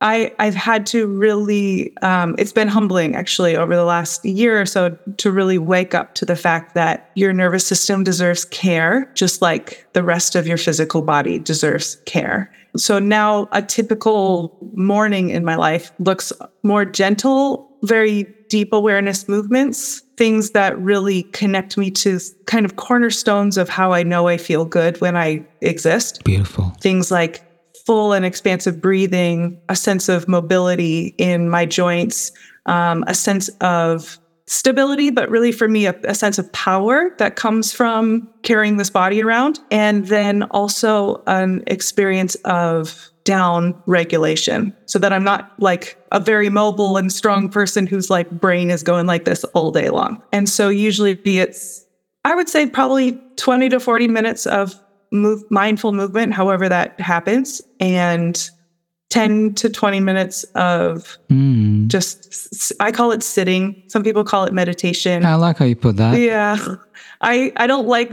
I, I've had to really, um, it's been humbling actually over the last year or so to really wake up to the fact that your nervous system deserves care, just like the rest of your physical body deserves care. So now a typical morning in my life looks more gentle, very deep awareness movements, things that really connect me to kind of cornerstones of how I know I feel good when I exist Beautiful. things like full and expansive breathing, a sense of mobility in my joints, um, a sense of stability, but really for me, a, a sense of power that comes from carrying this body around. And then also an experience of down regulation so that I'm not like a very mobile and strong person whose like brain is going like this all day long. And so usually be it's, I would say probably 20 to 40 minutes of move, mindful movement, however that happens, and 10 to 20 minutes of Mm. just i call it sitting. Some people call it meditation. I like how you put that. Yeah. I, I don't like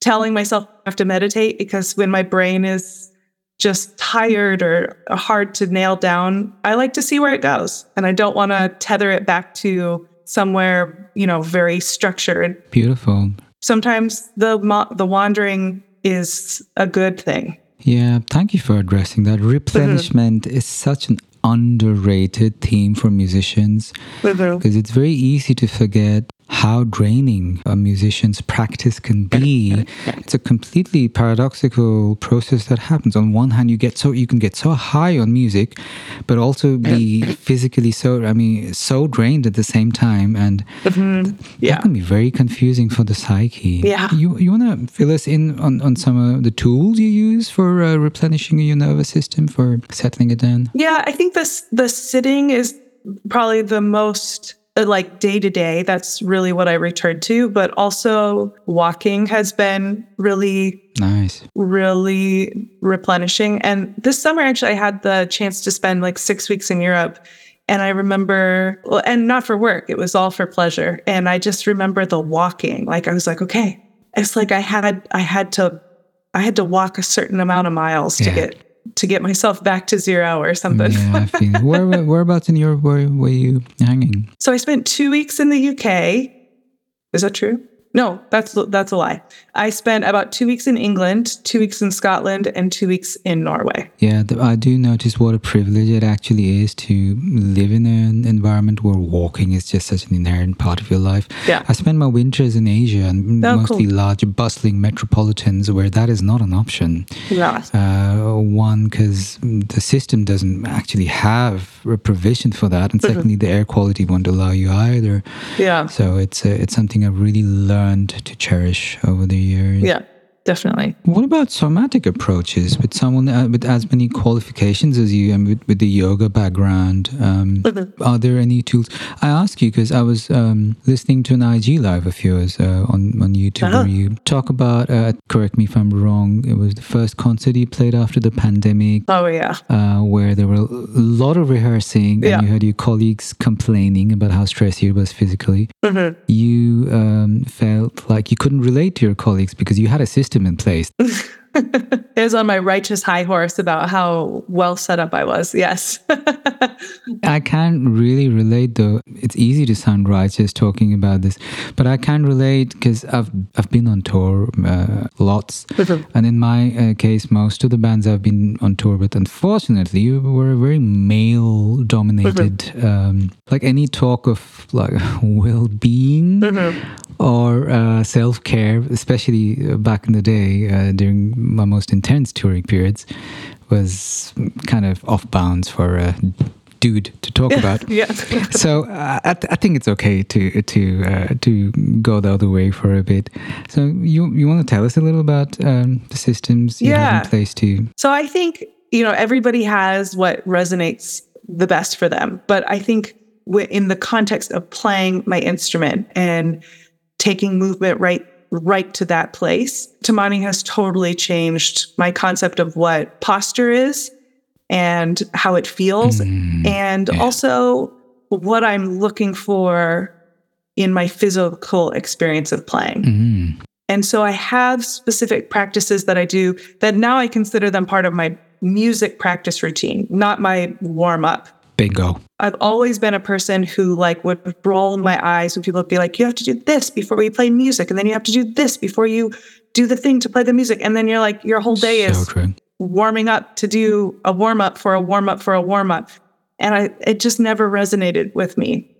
telling myself I have to meditate because when my brain is just tired or hard to nail down, I like to see where it goes. And I don't want to tether it back to somewhere, you know, very structured. Beautiful. Sometimes the the wandering is a good thing. Yeah, thank you for addressing that. Replenishment mm-hmm. is such an underrated theme for musicians because it's very easy to forget how draining a musician's practice can be. It's a completely paradoxical process that happens. On one hand, you get so you can get so high on music, but also be physically so I mean so drained at the same time, and Yeah. that can be very confusing for the psyche. Yeah. You you want to fill us in on, on some of the tools you use for uh, replenishing your nervous system for settling it down? Yeah, I think this the sitting is probably the most Uh, like day to day. That's really what I return to. But also walking has been really Nice. really replenishing. And this summer, actually, I had the chance to spend like six weeks in Europe. And I remember, well, and not for work, it was all for pleasure. And I just remember the walking. Like I was like, okay, it's like I had, I had to, I had to walk a certain amount of miles to Yeah. get to get myself back to zero or something. Yeah, I feel it. Where, where, whereabouts in Europe were, were you hanging? So I spent two weeks in the UK. Is that true? No, that's that's a lie. I spent about two weeks in England, two weeks in Scotland, and two weeks in Norway. Yeah, I do notice what a privilege it actually is to live in an environment where walking is just such an inherent part of your life. Yeah. I spent my winters in Asia and Oh, mostly cool. large, bustling metropolitans where that is not an option. Yeah. Uh, one, because the system doesn't actually have a provision for that, and Mm-hmm. secondly, the air quality won't allow you either. Yeah. So it's uh, it's something I've really learned to cherish over the years. Yeah. Definitely. What about somatic approaches with someone uh, with as many qualifications as you and with, with the yoga background? Um, Mhm. Are there any tools? I ask you because I was um, listening to an IG live of yours uh, on on YouTube Uh-huh. where you talk about. Uh, correct me if I'm wrong. It was the first concert you played after the pandemic. Oh yeah. Uh, where there were a lot of rehearsing, Yeah. and you heard your colleagues complaining about how stressed you was physically. Mhm. You um, felt like you couldn't relate to your colleagues because you had a system in place. *laughs* It was on my righteous high horse about how well set up I was. Yes. *laughs* I can't really relate though. It's easy to sound righteous talking about this, but I can relate because I've I've been on tour uh, lots, Mhm. and in my uh, case, most of the bands I've been on tour with, unfortunately, were very male dominated. Um, like any talk of like *laughs* well being or uh, self care, especially uh, back in the day uh, during my most intense touring periods, was kind of off bounds for a dude to talk *laughs* about. yeah. so uh, I, th- I think it's okay to to uh, to go the other way for a bit. So you you want to tell us a little about um, the systems you have in place to So I think, you know, everybody has what resonates the best for them. But I think in the context of playing my instrument and taking movement right right to that place, Timani has totally changed my concept of what posture is and how it feels and yeah. also what I'm looking for in my physical experience of playing. Mm, And so I have specific practices that I do that now I consider them part of my music practice routine, not my warm up. Bingo. I've always been a person who like would roll my eyes when people would be like, you have to do this before we play music. And then you have to do this before you do the thing to play the music. And then you're like, your whole day so is true. warming up to do a warm up for a warm up for a warm up. And I, it just never resonated with me.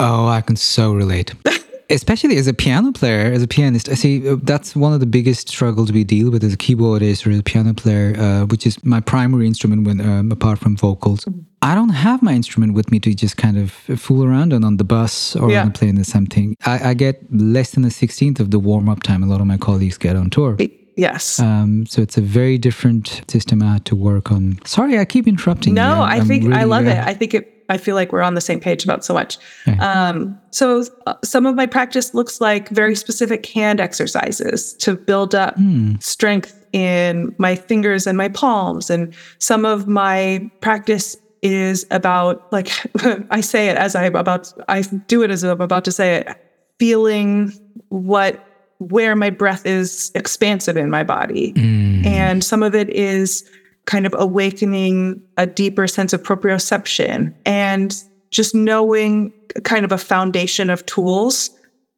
Oh, I can so relate. *laughs* Especially as a piano player, as a pianist, I see uh, that's one of the biggest struggles we deal with as a keyboardist or as a piano player, uh, which is my primary instrument when um, apart from vocals. I don't have my instrument with me to just kind of fool around on on the bus or Yeah. on the plane or something. I, I get less than a sixteenth of the warm up time a lot of my colleagues get on tour. Yes. Um, so it's a very different system I had to work on. Sorry, I keep interrupting. No, you. I I'm think I love uh, it. I think it. I feel like we're on the same page about so much. Yeah. Um, so uh, some of my practice looks like very specific hand exercises to build up Hmm. strength in my fingers and my palms, and some of my practice is about like *laughs* I say it as I'm about. I do it as I'm about to say it, feeling what where my breath is expansive in my body. mm, And some of it is kind of awakening a deeper sense of proprioception and just knowing kind of a foundation of tools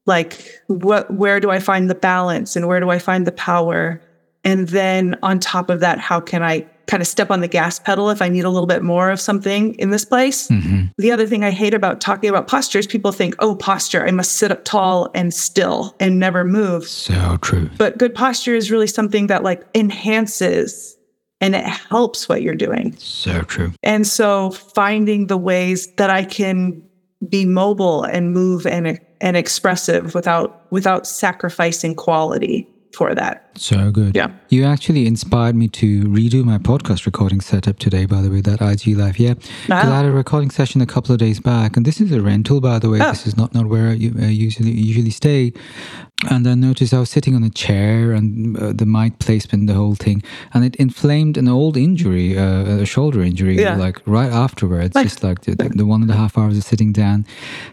like what where do I find the balance and where do I find the power? And then on top of that, how can I kind of step on the gas pedal if I need a little bit more of something in this place? mhm. The other thing I hate about talking about posture is people think, oh, posture, I must sit up tall and still and never move. So true. But good posture is really something that like enhances and it helps what you're doing. So true. And so finding the ways that I can be mobile and move and and expressive without without sacrificing quality for that. So good. Yeah. You actually inspired me to redo my podcast recording setup today, by the way, that IG Live. Yeah. Because I had a recording session a couple of days back, and this is a rental, by the way. Oh. This is not, not where I uh, usually usually stay. And I noticed I was sitting on a chair and uh, the mic placement, the whole thing, and it inflamed an old injury, uh, a shoulder injury, Yeah. like right afterwards, Nice. just like the, the, one and a half hours of sitting down.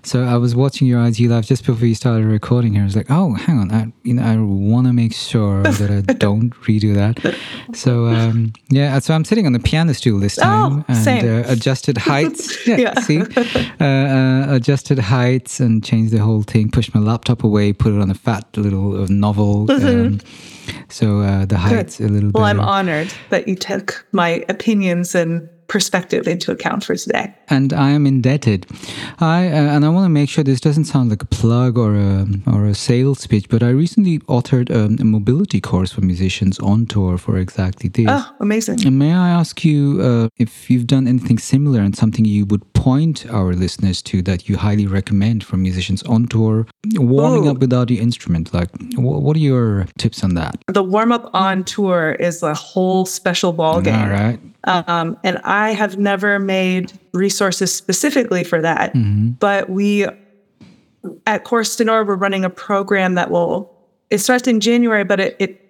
So I was watching your IG live just before you started recording here. I was like, oh, hang on, I, you know, I want to make sure that I *laughs* don't redo that. So um, yeah, so I'm sitting on the piano stool this Oh, time and same. Uh, adjusted *laughs* heights. Yeah, Yeah. see, *laughs* uh, uh, adjusted heights and changed the whole thing. Pushed my laptop away, put it on a fat little uh, novel. Um, so uh, the heights a little. Mm-hmm. Well, I'm honored that you took my opinions and perspective into account for today. and I am indebted. I uh, and I want to make sure this doesn't sound like a plug or a or a sales pitch, but I recently authored um, a mobility course for musicians on tour for exactly this. Oh, amazing. And may I ask you uh, if you've done anything similar and something you would point our listeners to that you highly recommend for musicians on tour, warming Ooh. up without the instrument? Like, wh- what are your tips on that? The warm up on tour is a whole special ball game. All right. Um, and I have never made resources specifically for that. But we at Corps Sonore, we're running a program that will, it starts in January, but it, it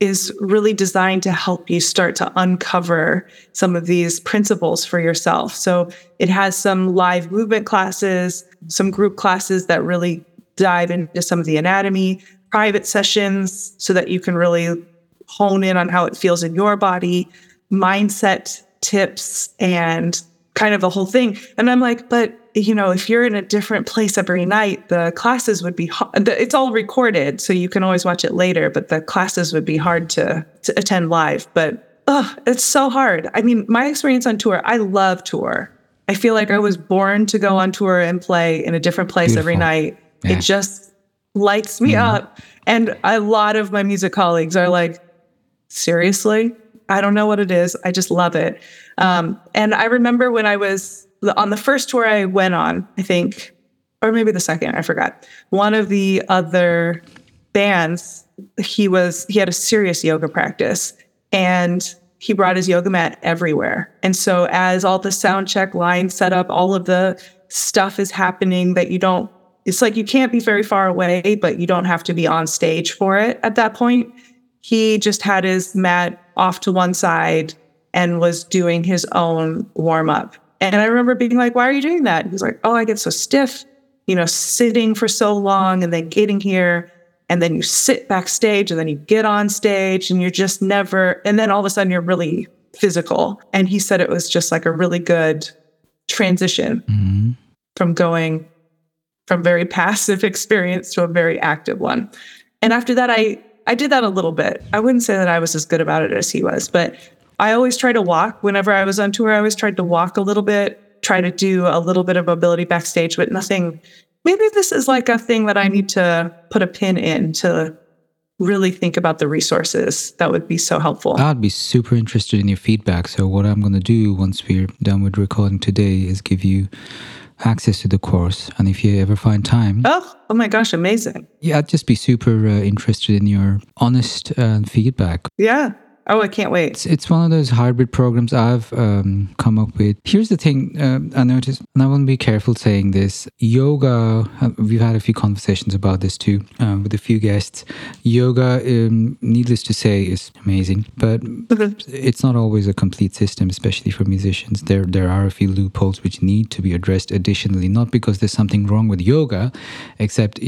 is really designed to help you start to uncover some of these principles for yourself. So it has some live movement classes, some group classes that really dive into some of the anatomy, private sessions so that you can really hone in on how it feels in your body, mindset tips, and kind of the whole thing. And I'm like, but you know, if you're in a different place every night, the classes would be hard. It's all recorded, so you can always watch it later. But the classes would be hard to to attend live. But oh, it's so hard. I mean, my experience on tour, I love tour. I feel like I was born to go on tour and play in a different place every night. Yeah. It just lights me up. And a lot of my music colleagues are like, seriously? I don't know what it is. I just love it. Um, and I remember when I was on the first tour I went on, I think, or maybe the second, I forgot. One of the other bands, he was he had a serious yoga practice and he brought his yoga mat everywhere. And so as all the sound check lines set up, all of the stuff is happening that you don't it's like you can't be very far away, but you don't have to be on stage for it at that point. He just had his mat off to one side and was doing his own warm up. And I remember being like, why are you doing that? He was like, oh, I get so stiff, you know, sitting for so long and then getting here. And then you sit backstage and then you get on stage and you're just never, and then all of a sudden you're really physical. And he said it was just like a really good transition Mhm. from going from very passive *laughs* experience to a very active one. And after that, I I did that a little bit. I wouldn't say that I was as good about it as he was, but I always try to walk whenever I was on tour. I always tried to walk a little bit, try to do a little bit of mobility backstage, but nothing. Maybe this is like a thing that I need to put a pin in to really think about the resources that would be so helpful. I'd be super interested in your feedback. So, what I'm going to do once we're done with recording today is give you access to the course. And if you ever find time, oh, oh my gosh, amazing. yeah, I'd just be super uh, interested in your honest uh, feedback. Yeah. Oh, I can't wait. It's, it's one of those hybrid programs I've um, come up with. Here's the thing um I noticed, and I want to be careful saying this yoga, uh, we've had a few conversations about this too uh, with a few guests. Yoga, um, needless to say, is amazing, but it's not always a complete system, especially for musicians. There, there are a few loopholes which need to be addressed additionally, not because there's something wrong with yoga, except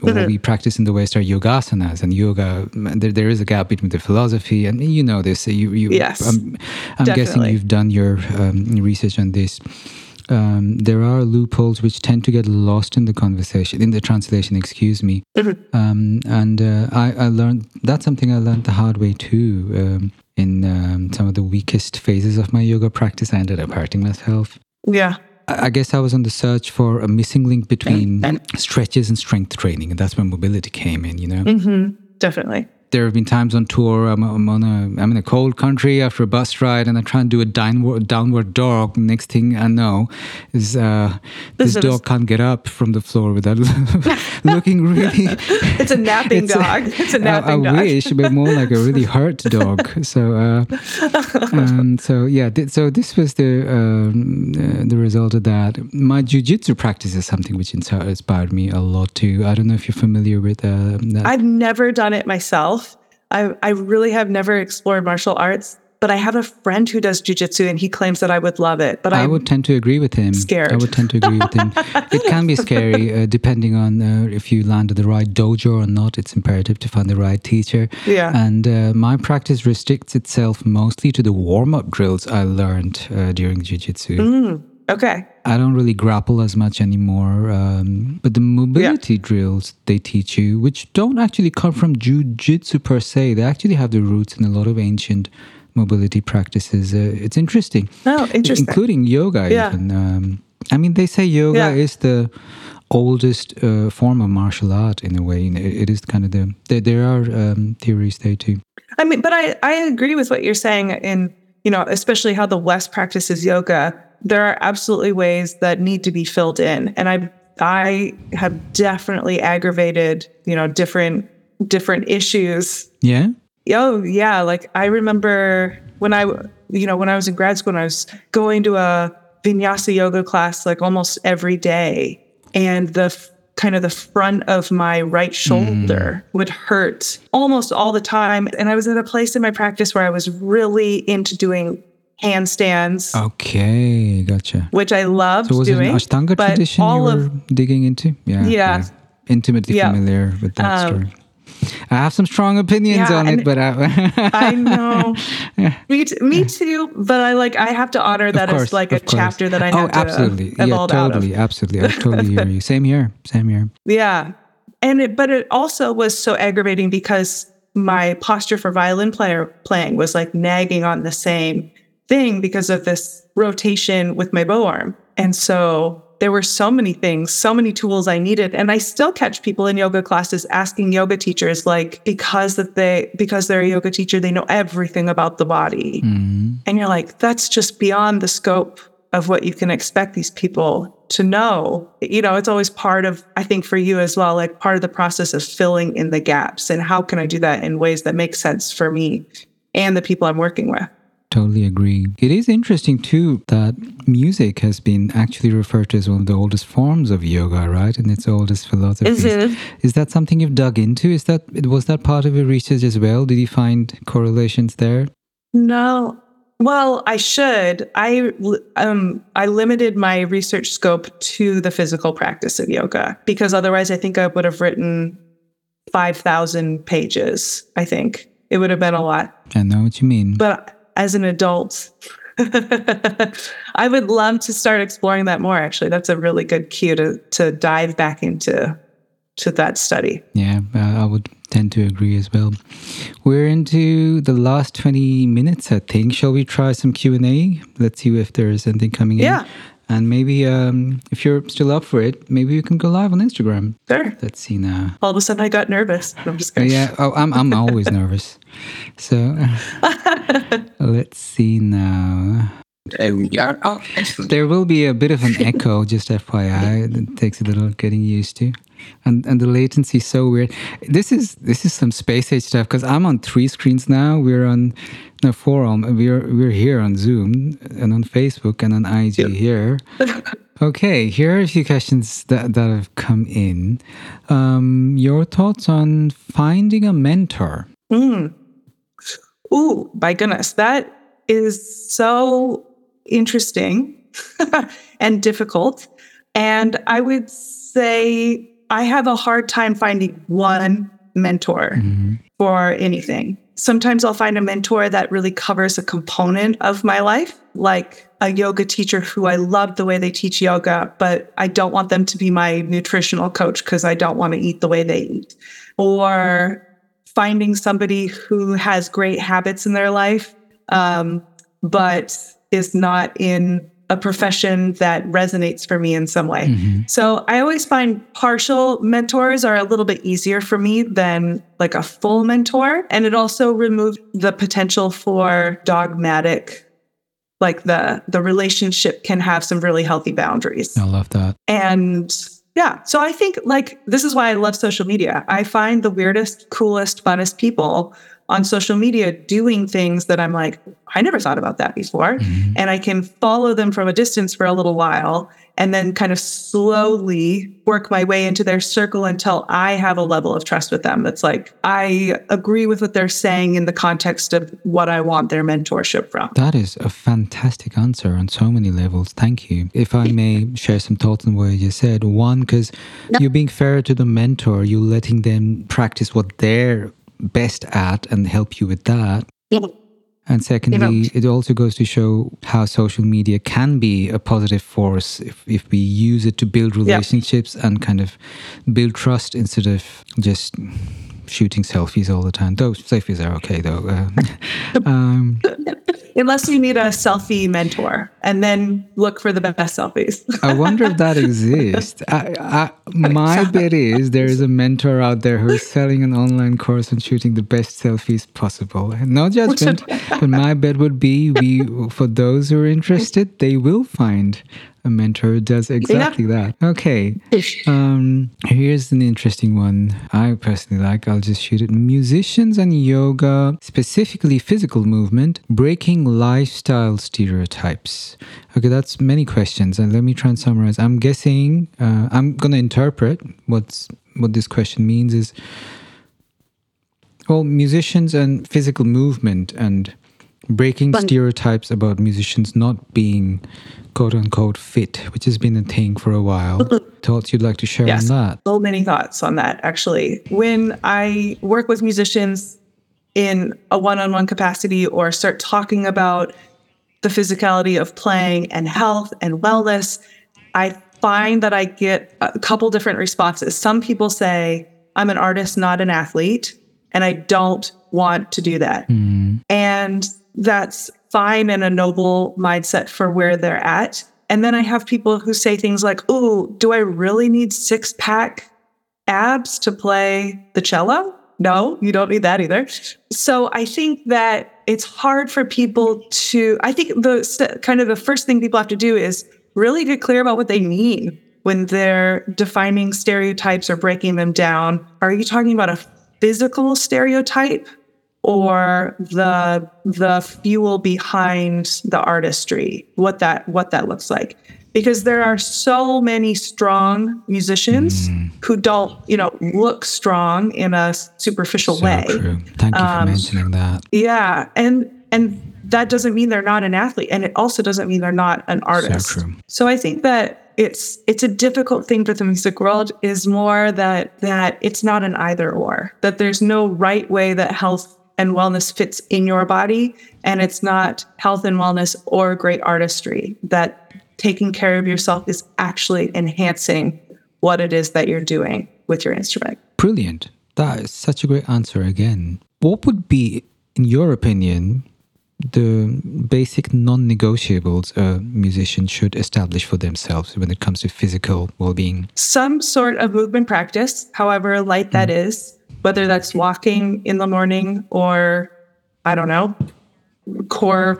what we practice in the West are yogasanas, and yoga, there, there is a gap between the philosophy, and you know this. You, you, Yes, I'm, I'm guessing you've done your um, research on this. Um, there are loopholes which tend to get lost in the conversation, in the translation, excuse me. Um, and uh, I, I learned that's something I learned the hard way too. Um, in um, some of the weakest phases of my yoga practice, I ended up hurting myself. Yeah. I I guess I was on the search for a missing link between stretches and strength training, and that's when mobility came in. You know, Mm-hmm. Definitely. There have been times on tour I'm, I'm on a I'm in a cold country after a bus ride, and I try and do a downward downward dog. Next thing I know is uh, this This is- dog can't get up from the floor without *laughs* looking really. *laughs* It's a napping It's a- dog. *laughs* it's a I, napping I dog. I wish, but more like a really hurt dog. So, uh, um, so yeah. Th- so this was the um, uh, the result of that. My jujitsu practice is something which inspired me a lot too. I don't know if you're familiar with uh, that. I've never done it myself. I I really have never explored martial arts, but I have a friend who does jujitsu and he claims that I would love it. But I I'm would tend to agree with him. scared. I would tend to agree with him. *laughs* it can be scary uh, depending on uh, if you land at the right dojo or not. It's imperative to find the right teacher. Yeah. And uh, my practice restricts itself mostly to the warm up drills I learned uh, during jiu-jitsu. Mm. Okay. I don't really grapple as much anymore. Um, but the mobility drills they teach you, which don't actually come from jiu-jitsu per se, they actually have their roots in a lot of ancient mobility practices. Uh, it's interesting. Oh, interesting. Including yoga, Yeah. even. Um, I mean, they say yoga Yeah. is the oldest uh, form of martial art in a way. It, it is kind of the. There, there are um, theories there too. I mean, but I, I agree with what you're saying in, you know, especially how the West practices yoga. There are absolutely ways that need to be filled in. And I I have definitely aggravated, you know, different different issues. Yeah. Oh yeah, like I remember when I you know, when I was in grad school and I was going to a vinyasa yoga class like almost every day and the f- kind of the front of my right shoulder mm. would hurt almost all the time and I was at a place in my practice where I was really into doing handstands Okay, gotcha. which I loved So was doing it an Ashtanga tradition you were of digging into? Yeah. Yeah. Intimately Yeah. familiar with that Um, story. I have some strong opinions Yeah, on it, but I, *laughs* I know. *laughs* me, t- me too. But I like. I have to honor that course, like a course. chapter that I oh, have to absolutely. Yeah, evolve out of. totally, absolutely. I totally hear you. *laughs* Same here. Same here. Yeah. And it, but it also was so aggravating because my posture for violin player playing was like nagging on the same thing because of this rotation with my bow arm. And so there were so many things, so many tools I needed. And I still catch people in yoga classes asking yoga teachers like because that they because they're a yoga teacher, they know everything about the body. Mm. And you're like, that's just beyond the scope of what you can expect these people to know. You know, it's always part of, I think for you as well, like part of the process of filling in the gaps. And how can I do that in ways that make sense for me and the people I'm working with? Totally agree. It is interesting too that music has been actually referred to as one of the oldest forms of yoga, right? And its oldest philosophy. Is it? Is that something you've dug into? Is that was that part of your research as well? Did you find correlations there? No. Well, I should. I um I limited my research scope to the physical practice of yoga because otherwise I think I would have written 5,000 pages, I think. It would have been a lot. I know what you mean. But as an adult, *laughs* I would love to start exploring that more actually. That's a really good cue to to dive back into to that study. Yeah, uh, I would tend to agree as well. We're into the last 20 minutes, I think. Shall we try some Q&A? Let's see if there's anything coming in. Yeah. And maybe um, if you're still up for it, maybe you can go live on Instagram. Sure. Let's see now. All of a sudden I got nervous. I'm just Oh, kidding. yeah, oh, I'm, I'm always *laughs* nervous. So *laughs* let's see now. There we are. Oh. There will be a bit of an echo, just FYI. It takes a little getting used to, and and the latency is so weird. This is this is some space age stuff because I'm on three screens now. We're on no four on. We're we're here on Zoom and on Facebook and on IG Yep. here. *laughs* Okay, here are a few questions that that have come in. Um, your thoughts on finding a mentor? Ooh, my goodness. That is so interesting *laughs* and difficult. And I would say I have a hard time finding one mentor for anything. Sometimes I'll find a mentor that really covers a component of my life, like a yoga teacher who I love the way they teach yoga, but I don't want them to be my nutritional coach because I don't want to eat the way they eat. Or finding somebody who has great habits in their life, um, but is not in a profession that resonates for me in some way. Mm-hmm. So I always find partial mentors are a little bit easier for me than like a full mentor. And it also removes the potential for dogmatic, like the the relationship can have some really healthy boundaries. I love that. And yeah, so I think like this is why I love social media. I find the weirdest, coolest, funnest people on social media doing things that I'm like, I never thought about that before. Mm-hmm. And I can follow them from a distance for a little while and then kind of slowly work my way into their circle until I have a level of trust with them that's like, I agree with what they're saying in the context of what I want their mentorship from. That is a fantastic answer on so many levels. Thank you. If I may share some thoughts on what you said. One, because you're being fair to the mentor, you're letting them practice what they're best at and help you with that. And secondly, it also goes to show how social media can be a positive force if, if we use it to build relationships yeah. and kind of build trust instead of just shooting selfies all the time. Those selfies are okay though. Uh, *laughs* um, Unless you need a selfie mentor, and then look for the best selfies. I wonder if that *laughs* exists. I, I, my *laughs* bet is there is a mentor out there who is selling an online course on shooting the best selfies possible. No judgment, but my bet would be we for those who are interested, they will find a mentor does exactly yeah. that. Okay. Um, here's an interesting one I personally like. I'll just shoot it. Musicians and yoga, specifically physical movement, breaking lifestyle stereotypes. Okay, that's many questions. And let me try and summarize. I'm guessing, uh, I'm going to interpret what's what this question means is well, musicians and physical movement and breaking stereotypes about musicians not being quote unquote fit, which has been a thing for a while. Thoughts you'd like to share yes, on that? So many thoughts on that, actually. When I work with musicians in a one on one capacity or start talking about the physicality of playing and health and wellness, I find that I get a couple different responses. Some people say, I'm an artist, not an athlete, and I don't want to do that. Mm. And that's fine and a noble mindset for where they're at. And then I have people who say things like, Oh, do I really need six pack abs to play the cello? No, you don't need that either. So I think that it's hard for people to, I think the kind of the first thing people have to do is really get clear about what they mean when they're defining stereotypes or breaking them down. Are you talking about a physical stereotype or the the fuel behind the artistry what that what that looks like because there are so many strong musicians mm. who don't you know look strong in a superficial so way true. thank you um, for mentioning that yeah and and that doesn't mean they're not an athlete and it also doesn't mean they're not an artist so, true. so i think that it's it's a difficult thing for the music world is more that that it's not an either or that there's no right way that health and wellness fits in your body and it's not health and wellness or great artistry that taking care of yourself is actually enhancing what it is that you're doing with your instrument. Brilliant. That is such a great answer again. What would be in your opinion the basic non-negotiables a musician should establish for themselves when it comes to physical well-being? Some sort of movement practice however light that mm. is whether that's walking in the morning or I don't know, core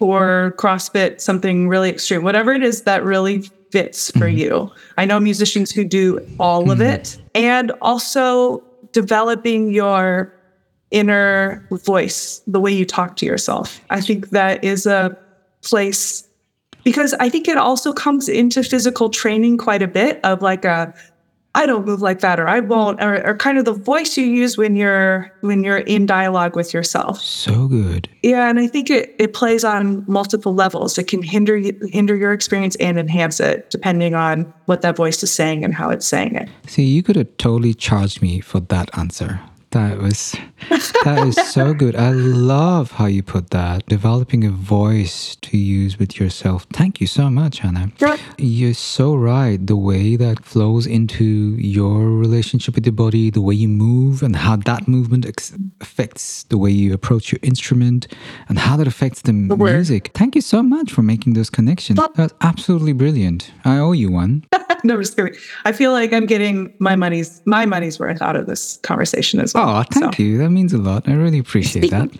or CrossFit, something really extreme, whatever it is that really fits for mm-hmm. you. I know musicians who do all mm-hmm. of it and also developing your inner voice, the way you talk to yourself. I think that is a place because I think it also comes into physical training quite a bit of like a I don't move like that, or I won't, or, or, kind of the voice you use when you're when you're in dialogue with yourself. So good. Yeah, and I think it it plays on multiple levels. It can hinder hinder your experience and enhance it, depending on what that voice is saying and how it's saying it. See, you could have totally charged me for that answer. That was that is so good. I love how you put that. Developing a voice to use with yourself. Thank you so much, Hannah. You're so right. The way that flows into your relationship with your body, the way you move, and how that movement ex- affects the way you approach your instrument, and how that affects the music. Thank you so much for making those connections. That's absolutely brilliant. I owe you one. *laughs* no, I'm just kidding. I feel like I'm getting my money's my money's worth out of this conversation as well. Oh, thank so. you. That means a lot. I really appreciate that.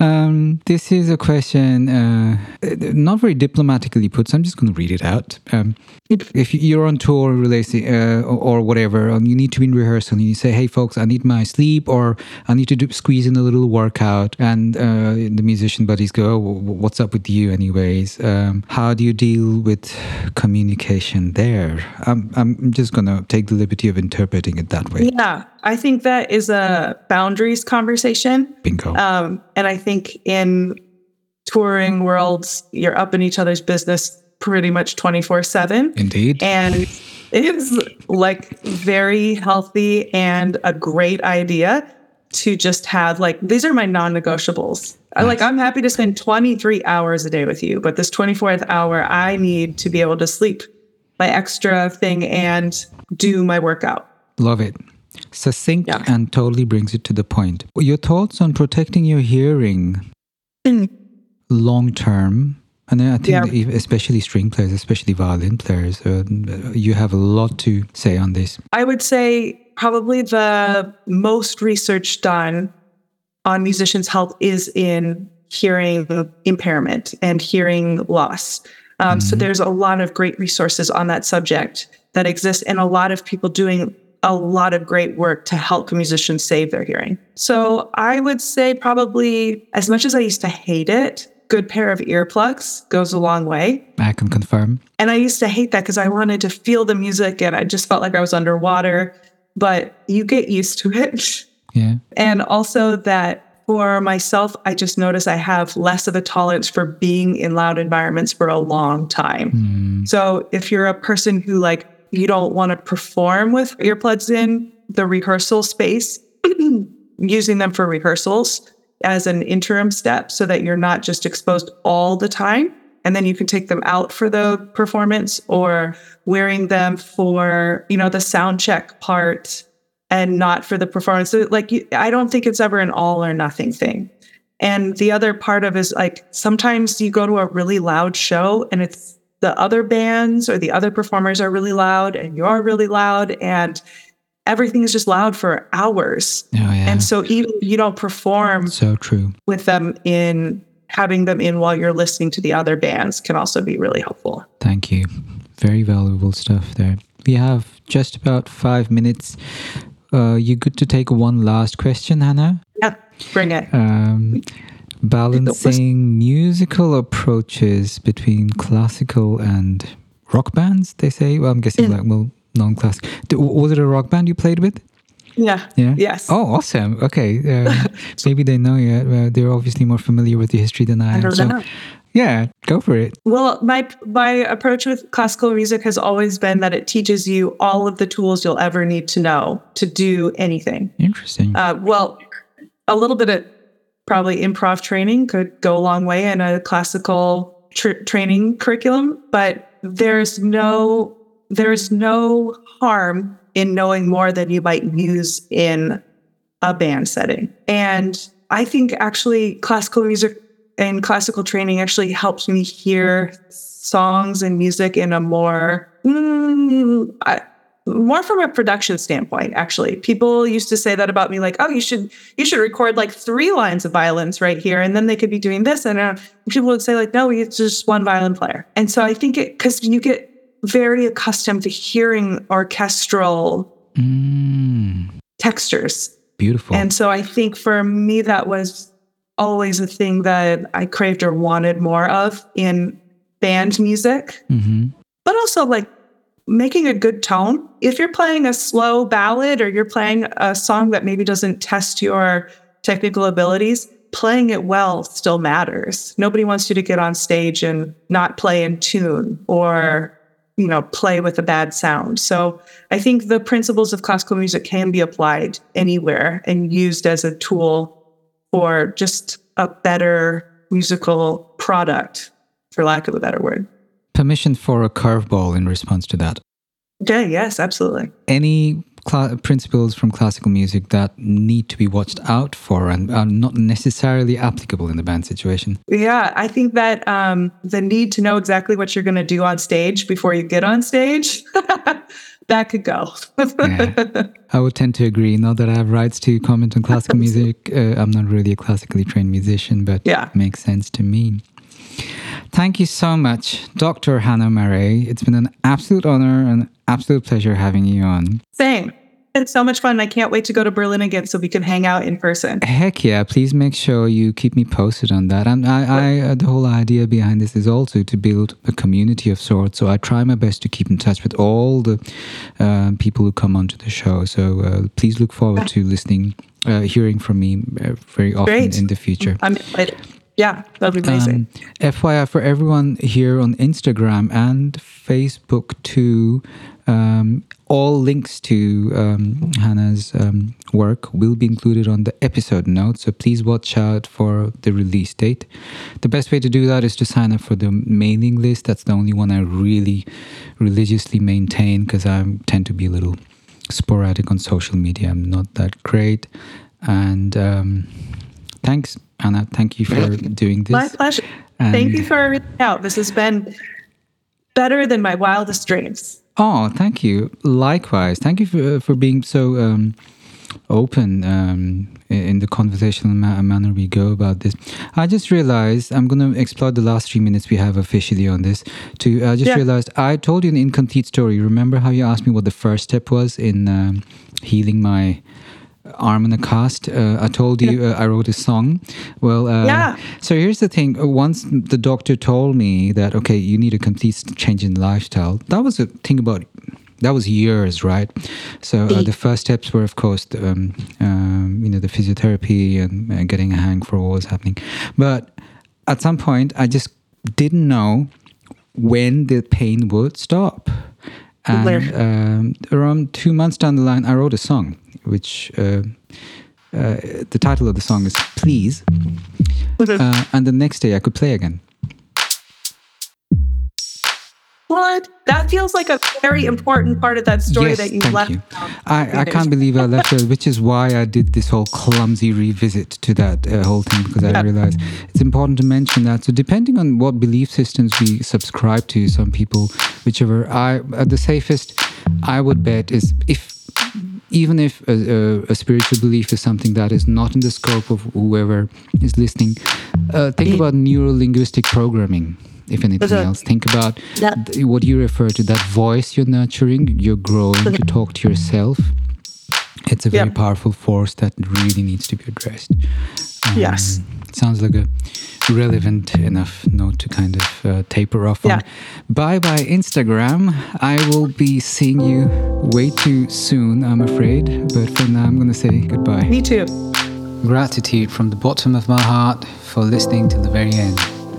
Um, this is a question, uh, not very diplomatically put, so I'm just going to read it out. Um, if you're on tour releasing uh, or whatever, um, you need to be in rehearsal and you say, hey, folks, I need my sleep or I need to do, squeeze in a little workout. And uh, the musician buddies go, oh, what's up with you, anyways? Um, how do you deal with communication there? I'm, I'm just going to take the liberty of interpreting it that way. Yeah, I think that is a boundaries conversation. Bingo. Um, and I think in touring worlds, you're up in each other's business pretty much 24 7. Indeed. And it's like very healthy and a great idea to just have like, these are my non negotiables. I like, I'm happy to spend 23 hours a day with you, but this 24th hour, I need to be able to sleep my extra thing and do my workout. Love it. Succinct Yeah. and totally brings it to the point. Your thoughts on protecting your hearing long term? And I think Yeah. that especially string players, especially violin players, uh, you have a lot to say on this. I would say probably the most research done on musicians' health is in hearing impairment and hearing loss. Um, So there's a lot of great resources on that subject that exist, and a lot of people doing a lot of great work to help musicians save their hearing. So I would say probably as much as I used to hate it, good pair of earplugs goes a long way. I can confirm. And I used to hate that because I wanted to feel the music and I just felt like I was underwater. But you get used to it. Yeah. And also that for myself, I just notice I have less of a tolerance for being in loud environments for a long time. Hmm. So if you're a person who like you don't want to perform with earplugs in the rehearsal space, *clears throat* using them for rehearsals as an interim step so that you're not just exposed all the time and then you can take them out for the performance or wearing them for you know the sound check part and not for the performance. So like you, i don't think it's ever an all or nothing thing. And the other part of is like sometimes you go to a really loud show and it's the other bands or the other performers are really loud and you're really loud and everything is just loud for hours Oh, yeah. and so even if you don't perform so true. with them in having them in while you're listening to the other bands can also be really helpful. Thank you. Very valuable stuff there. We have just about five minutes. Uh, you good to take one last question, Hannah? Yeah, bring it. Um, balancing musical approaches between classical and rock bands, they say. Well, I'm guessing like, well, non-classic. Was it a rock band you played with? Yeah. Yeah. Yes. Oh, awesome. Okay. *laughs* Um, maybe they know you. Uh, they're obviously more familiar with the history than I, I am. don't so, know. yeah, go for it. Well, my my approach with classical music has always been that it teaches you all of the tools you'll ever need to know to do anything. Interesting. Uh, well, a little bit of probably improv training could go a long way in a classical tr- training curriculum, but there's no there's no harm in knowing more than you might use in a band setting. And I think actually classical music and classical training actually helps me hear songs and music in a more mm, I, more from a production standpoint actually. People used to say that about me like oh you should you should record like three lines of violins right here and then they could be doing this and uh, people would say like no it's just one violin player. And so i think it because you get very accustomed to hearing orchestral Mm, textures. Beautiful. and so I think for me, that was always a thing that I craved or wanted more of in band music, hmm but also like making a good tone. If you're playing a slow ballad or you're playing a song that maybe doesn't test your technical abilities, playing it well still matters. Nobody wants you to get on stage and not play in tune or you know play with a bad sound. So I think the principles of classical music can be applied anywhere and used as a tool for just a better musical product, for lack of a better word. Permission for a curveball in response to that. Yeah, yes, absolutely. Any cla principles from classical music that need to be watched out for and are not necessarily applicable in the band situation? Yeah, I think that um, the need to know exactly what you're going to do on stage before you get on stage *laughs* that could go. Yeah. *laughs* I would tend to agree. Not that I have rights to comment on classical *laughs* music. Uh, I'm not really a classically trained musician, but Yeah. it makes sense to me. Thank you so much, Dr. Hannah Murray. It's been an absolute honor and absolute pleasure having you on. Same. It's so much fun. I can't wait to go to Berlin again so we can hang out in person. Heck yeah! Please make sure you keep me posted on that. And I, I, uh, the whole idea behind this is also to build a community of sorts. So I try my best to keep in touch with all the uh, people who come onto the show. So uh, please look forward to listening, uh, hearing from me uh, very often Great. in the future. I'm excited. Yeah, that'd be amazing. Um, FYI for everyone here on Instagram and Facebook too, um, all links to um, Hannah's um, work will be included on the episode notes. So please watch out for the release date. The best way to do that is to sign up for the mailing list. That's the only one I really religiously maintain because I tend to be a little sporadic on social media. I'm not that great. And um, thanks, Hannah. Thank you for doing this. My pleasure. Thank you for reaching out. This has been better than my wildest dreams. Oh, thank you. Likewise, thank you for for being so um, open um, in in the conversational ma- manner we go about this. I just realized I'm going to explore the last three minutes we have officially on this. To I just Yeah. realized I told you an incomplete story. Remember how you asked me what the first step was in um, healing my arm in a cast. Uh, I told you uh, I wrote a song. Well, uh, Yeah. So here's the thing. Once the doctor told me that okay, you need a complete change in lifestyle. That was a thing about. That was years, right? So uh, the first steps were, of course, the, um, um, you know, the physiotherapy and uh, getting a hang for what was happening. But at some point, I just didn't know when the pain would stop. And um, around two months down the line, I wrote a song, which uh, uh, the title of the song is "Please," *laughs* uh, and the next day I could play again. What? That feels like a very important part of that story yes, that you thank left. you. I, I can't believe I left *laughs* it, which is why I did this whole clumsy revisit to that uh, whole thing because I Yeah. realized it's important to mention that. So depending on what belief systems we subscribe to, some people, whichever, I uh, the safest I would bet is if even if a, a, a spiritual belief is something that is not in the scope of whoever is listening, uh, think about neuro linguistic programming. If anything Okay. else, think about th- what you refer to that voice you're nurturing, you're growing to talk to yourself. It's a very Yeah. powerful force that really needs to be addressed. Um, Yes. Sounds like a relevant enough note to kind of uh, taper off Yeah. on. Bye bye, Instagram. I will be seeing you way too soon, I'm afraid. But for now, I'm going to say goodbye. Me too. Gratitude from the bottom of my heart for listening to the very end.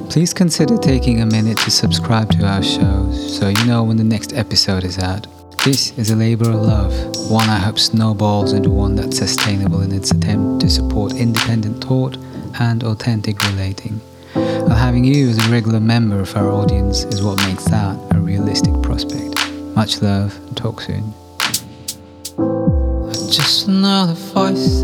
Please consider taking a minute to subscribe to our show so you know when the next episode is out. This is a labor of love, one I hope snowballs into one that's sustainable in its attempt to support independent thought and authentic relating. While having you as a regular member of our audience is what makes that a realistic prospect. Much love and talk soon. Just another voice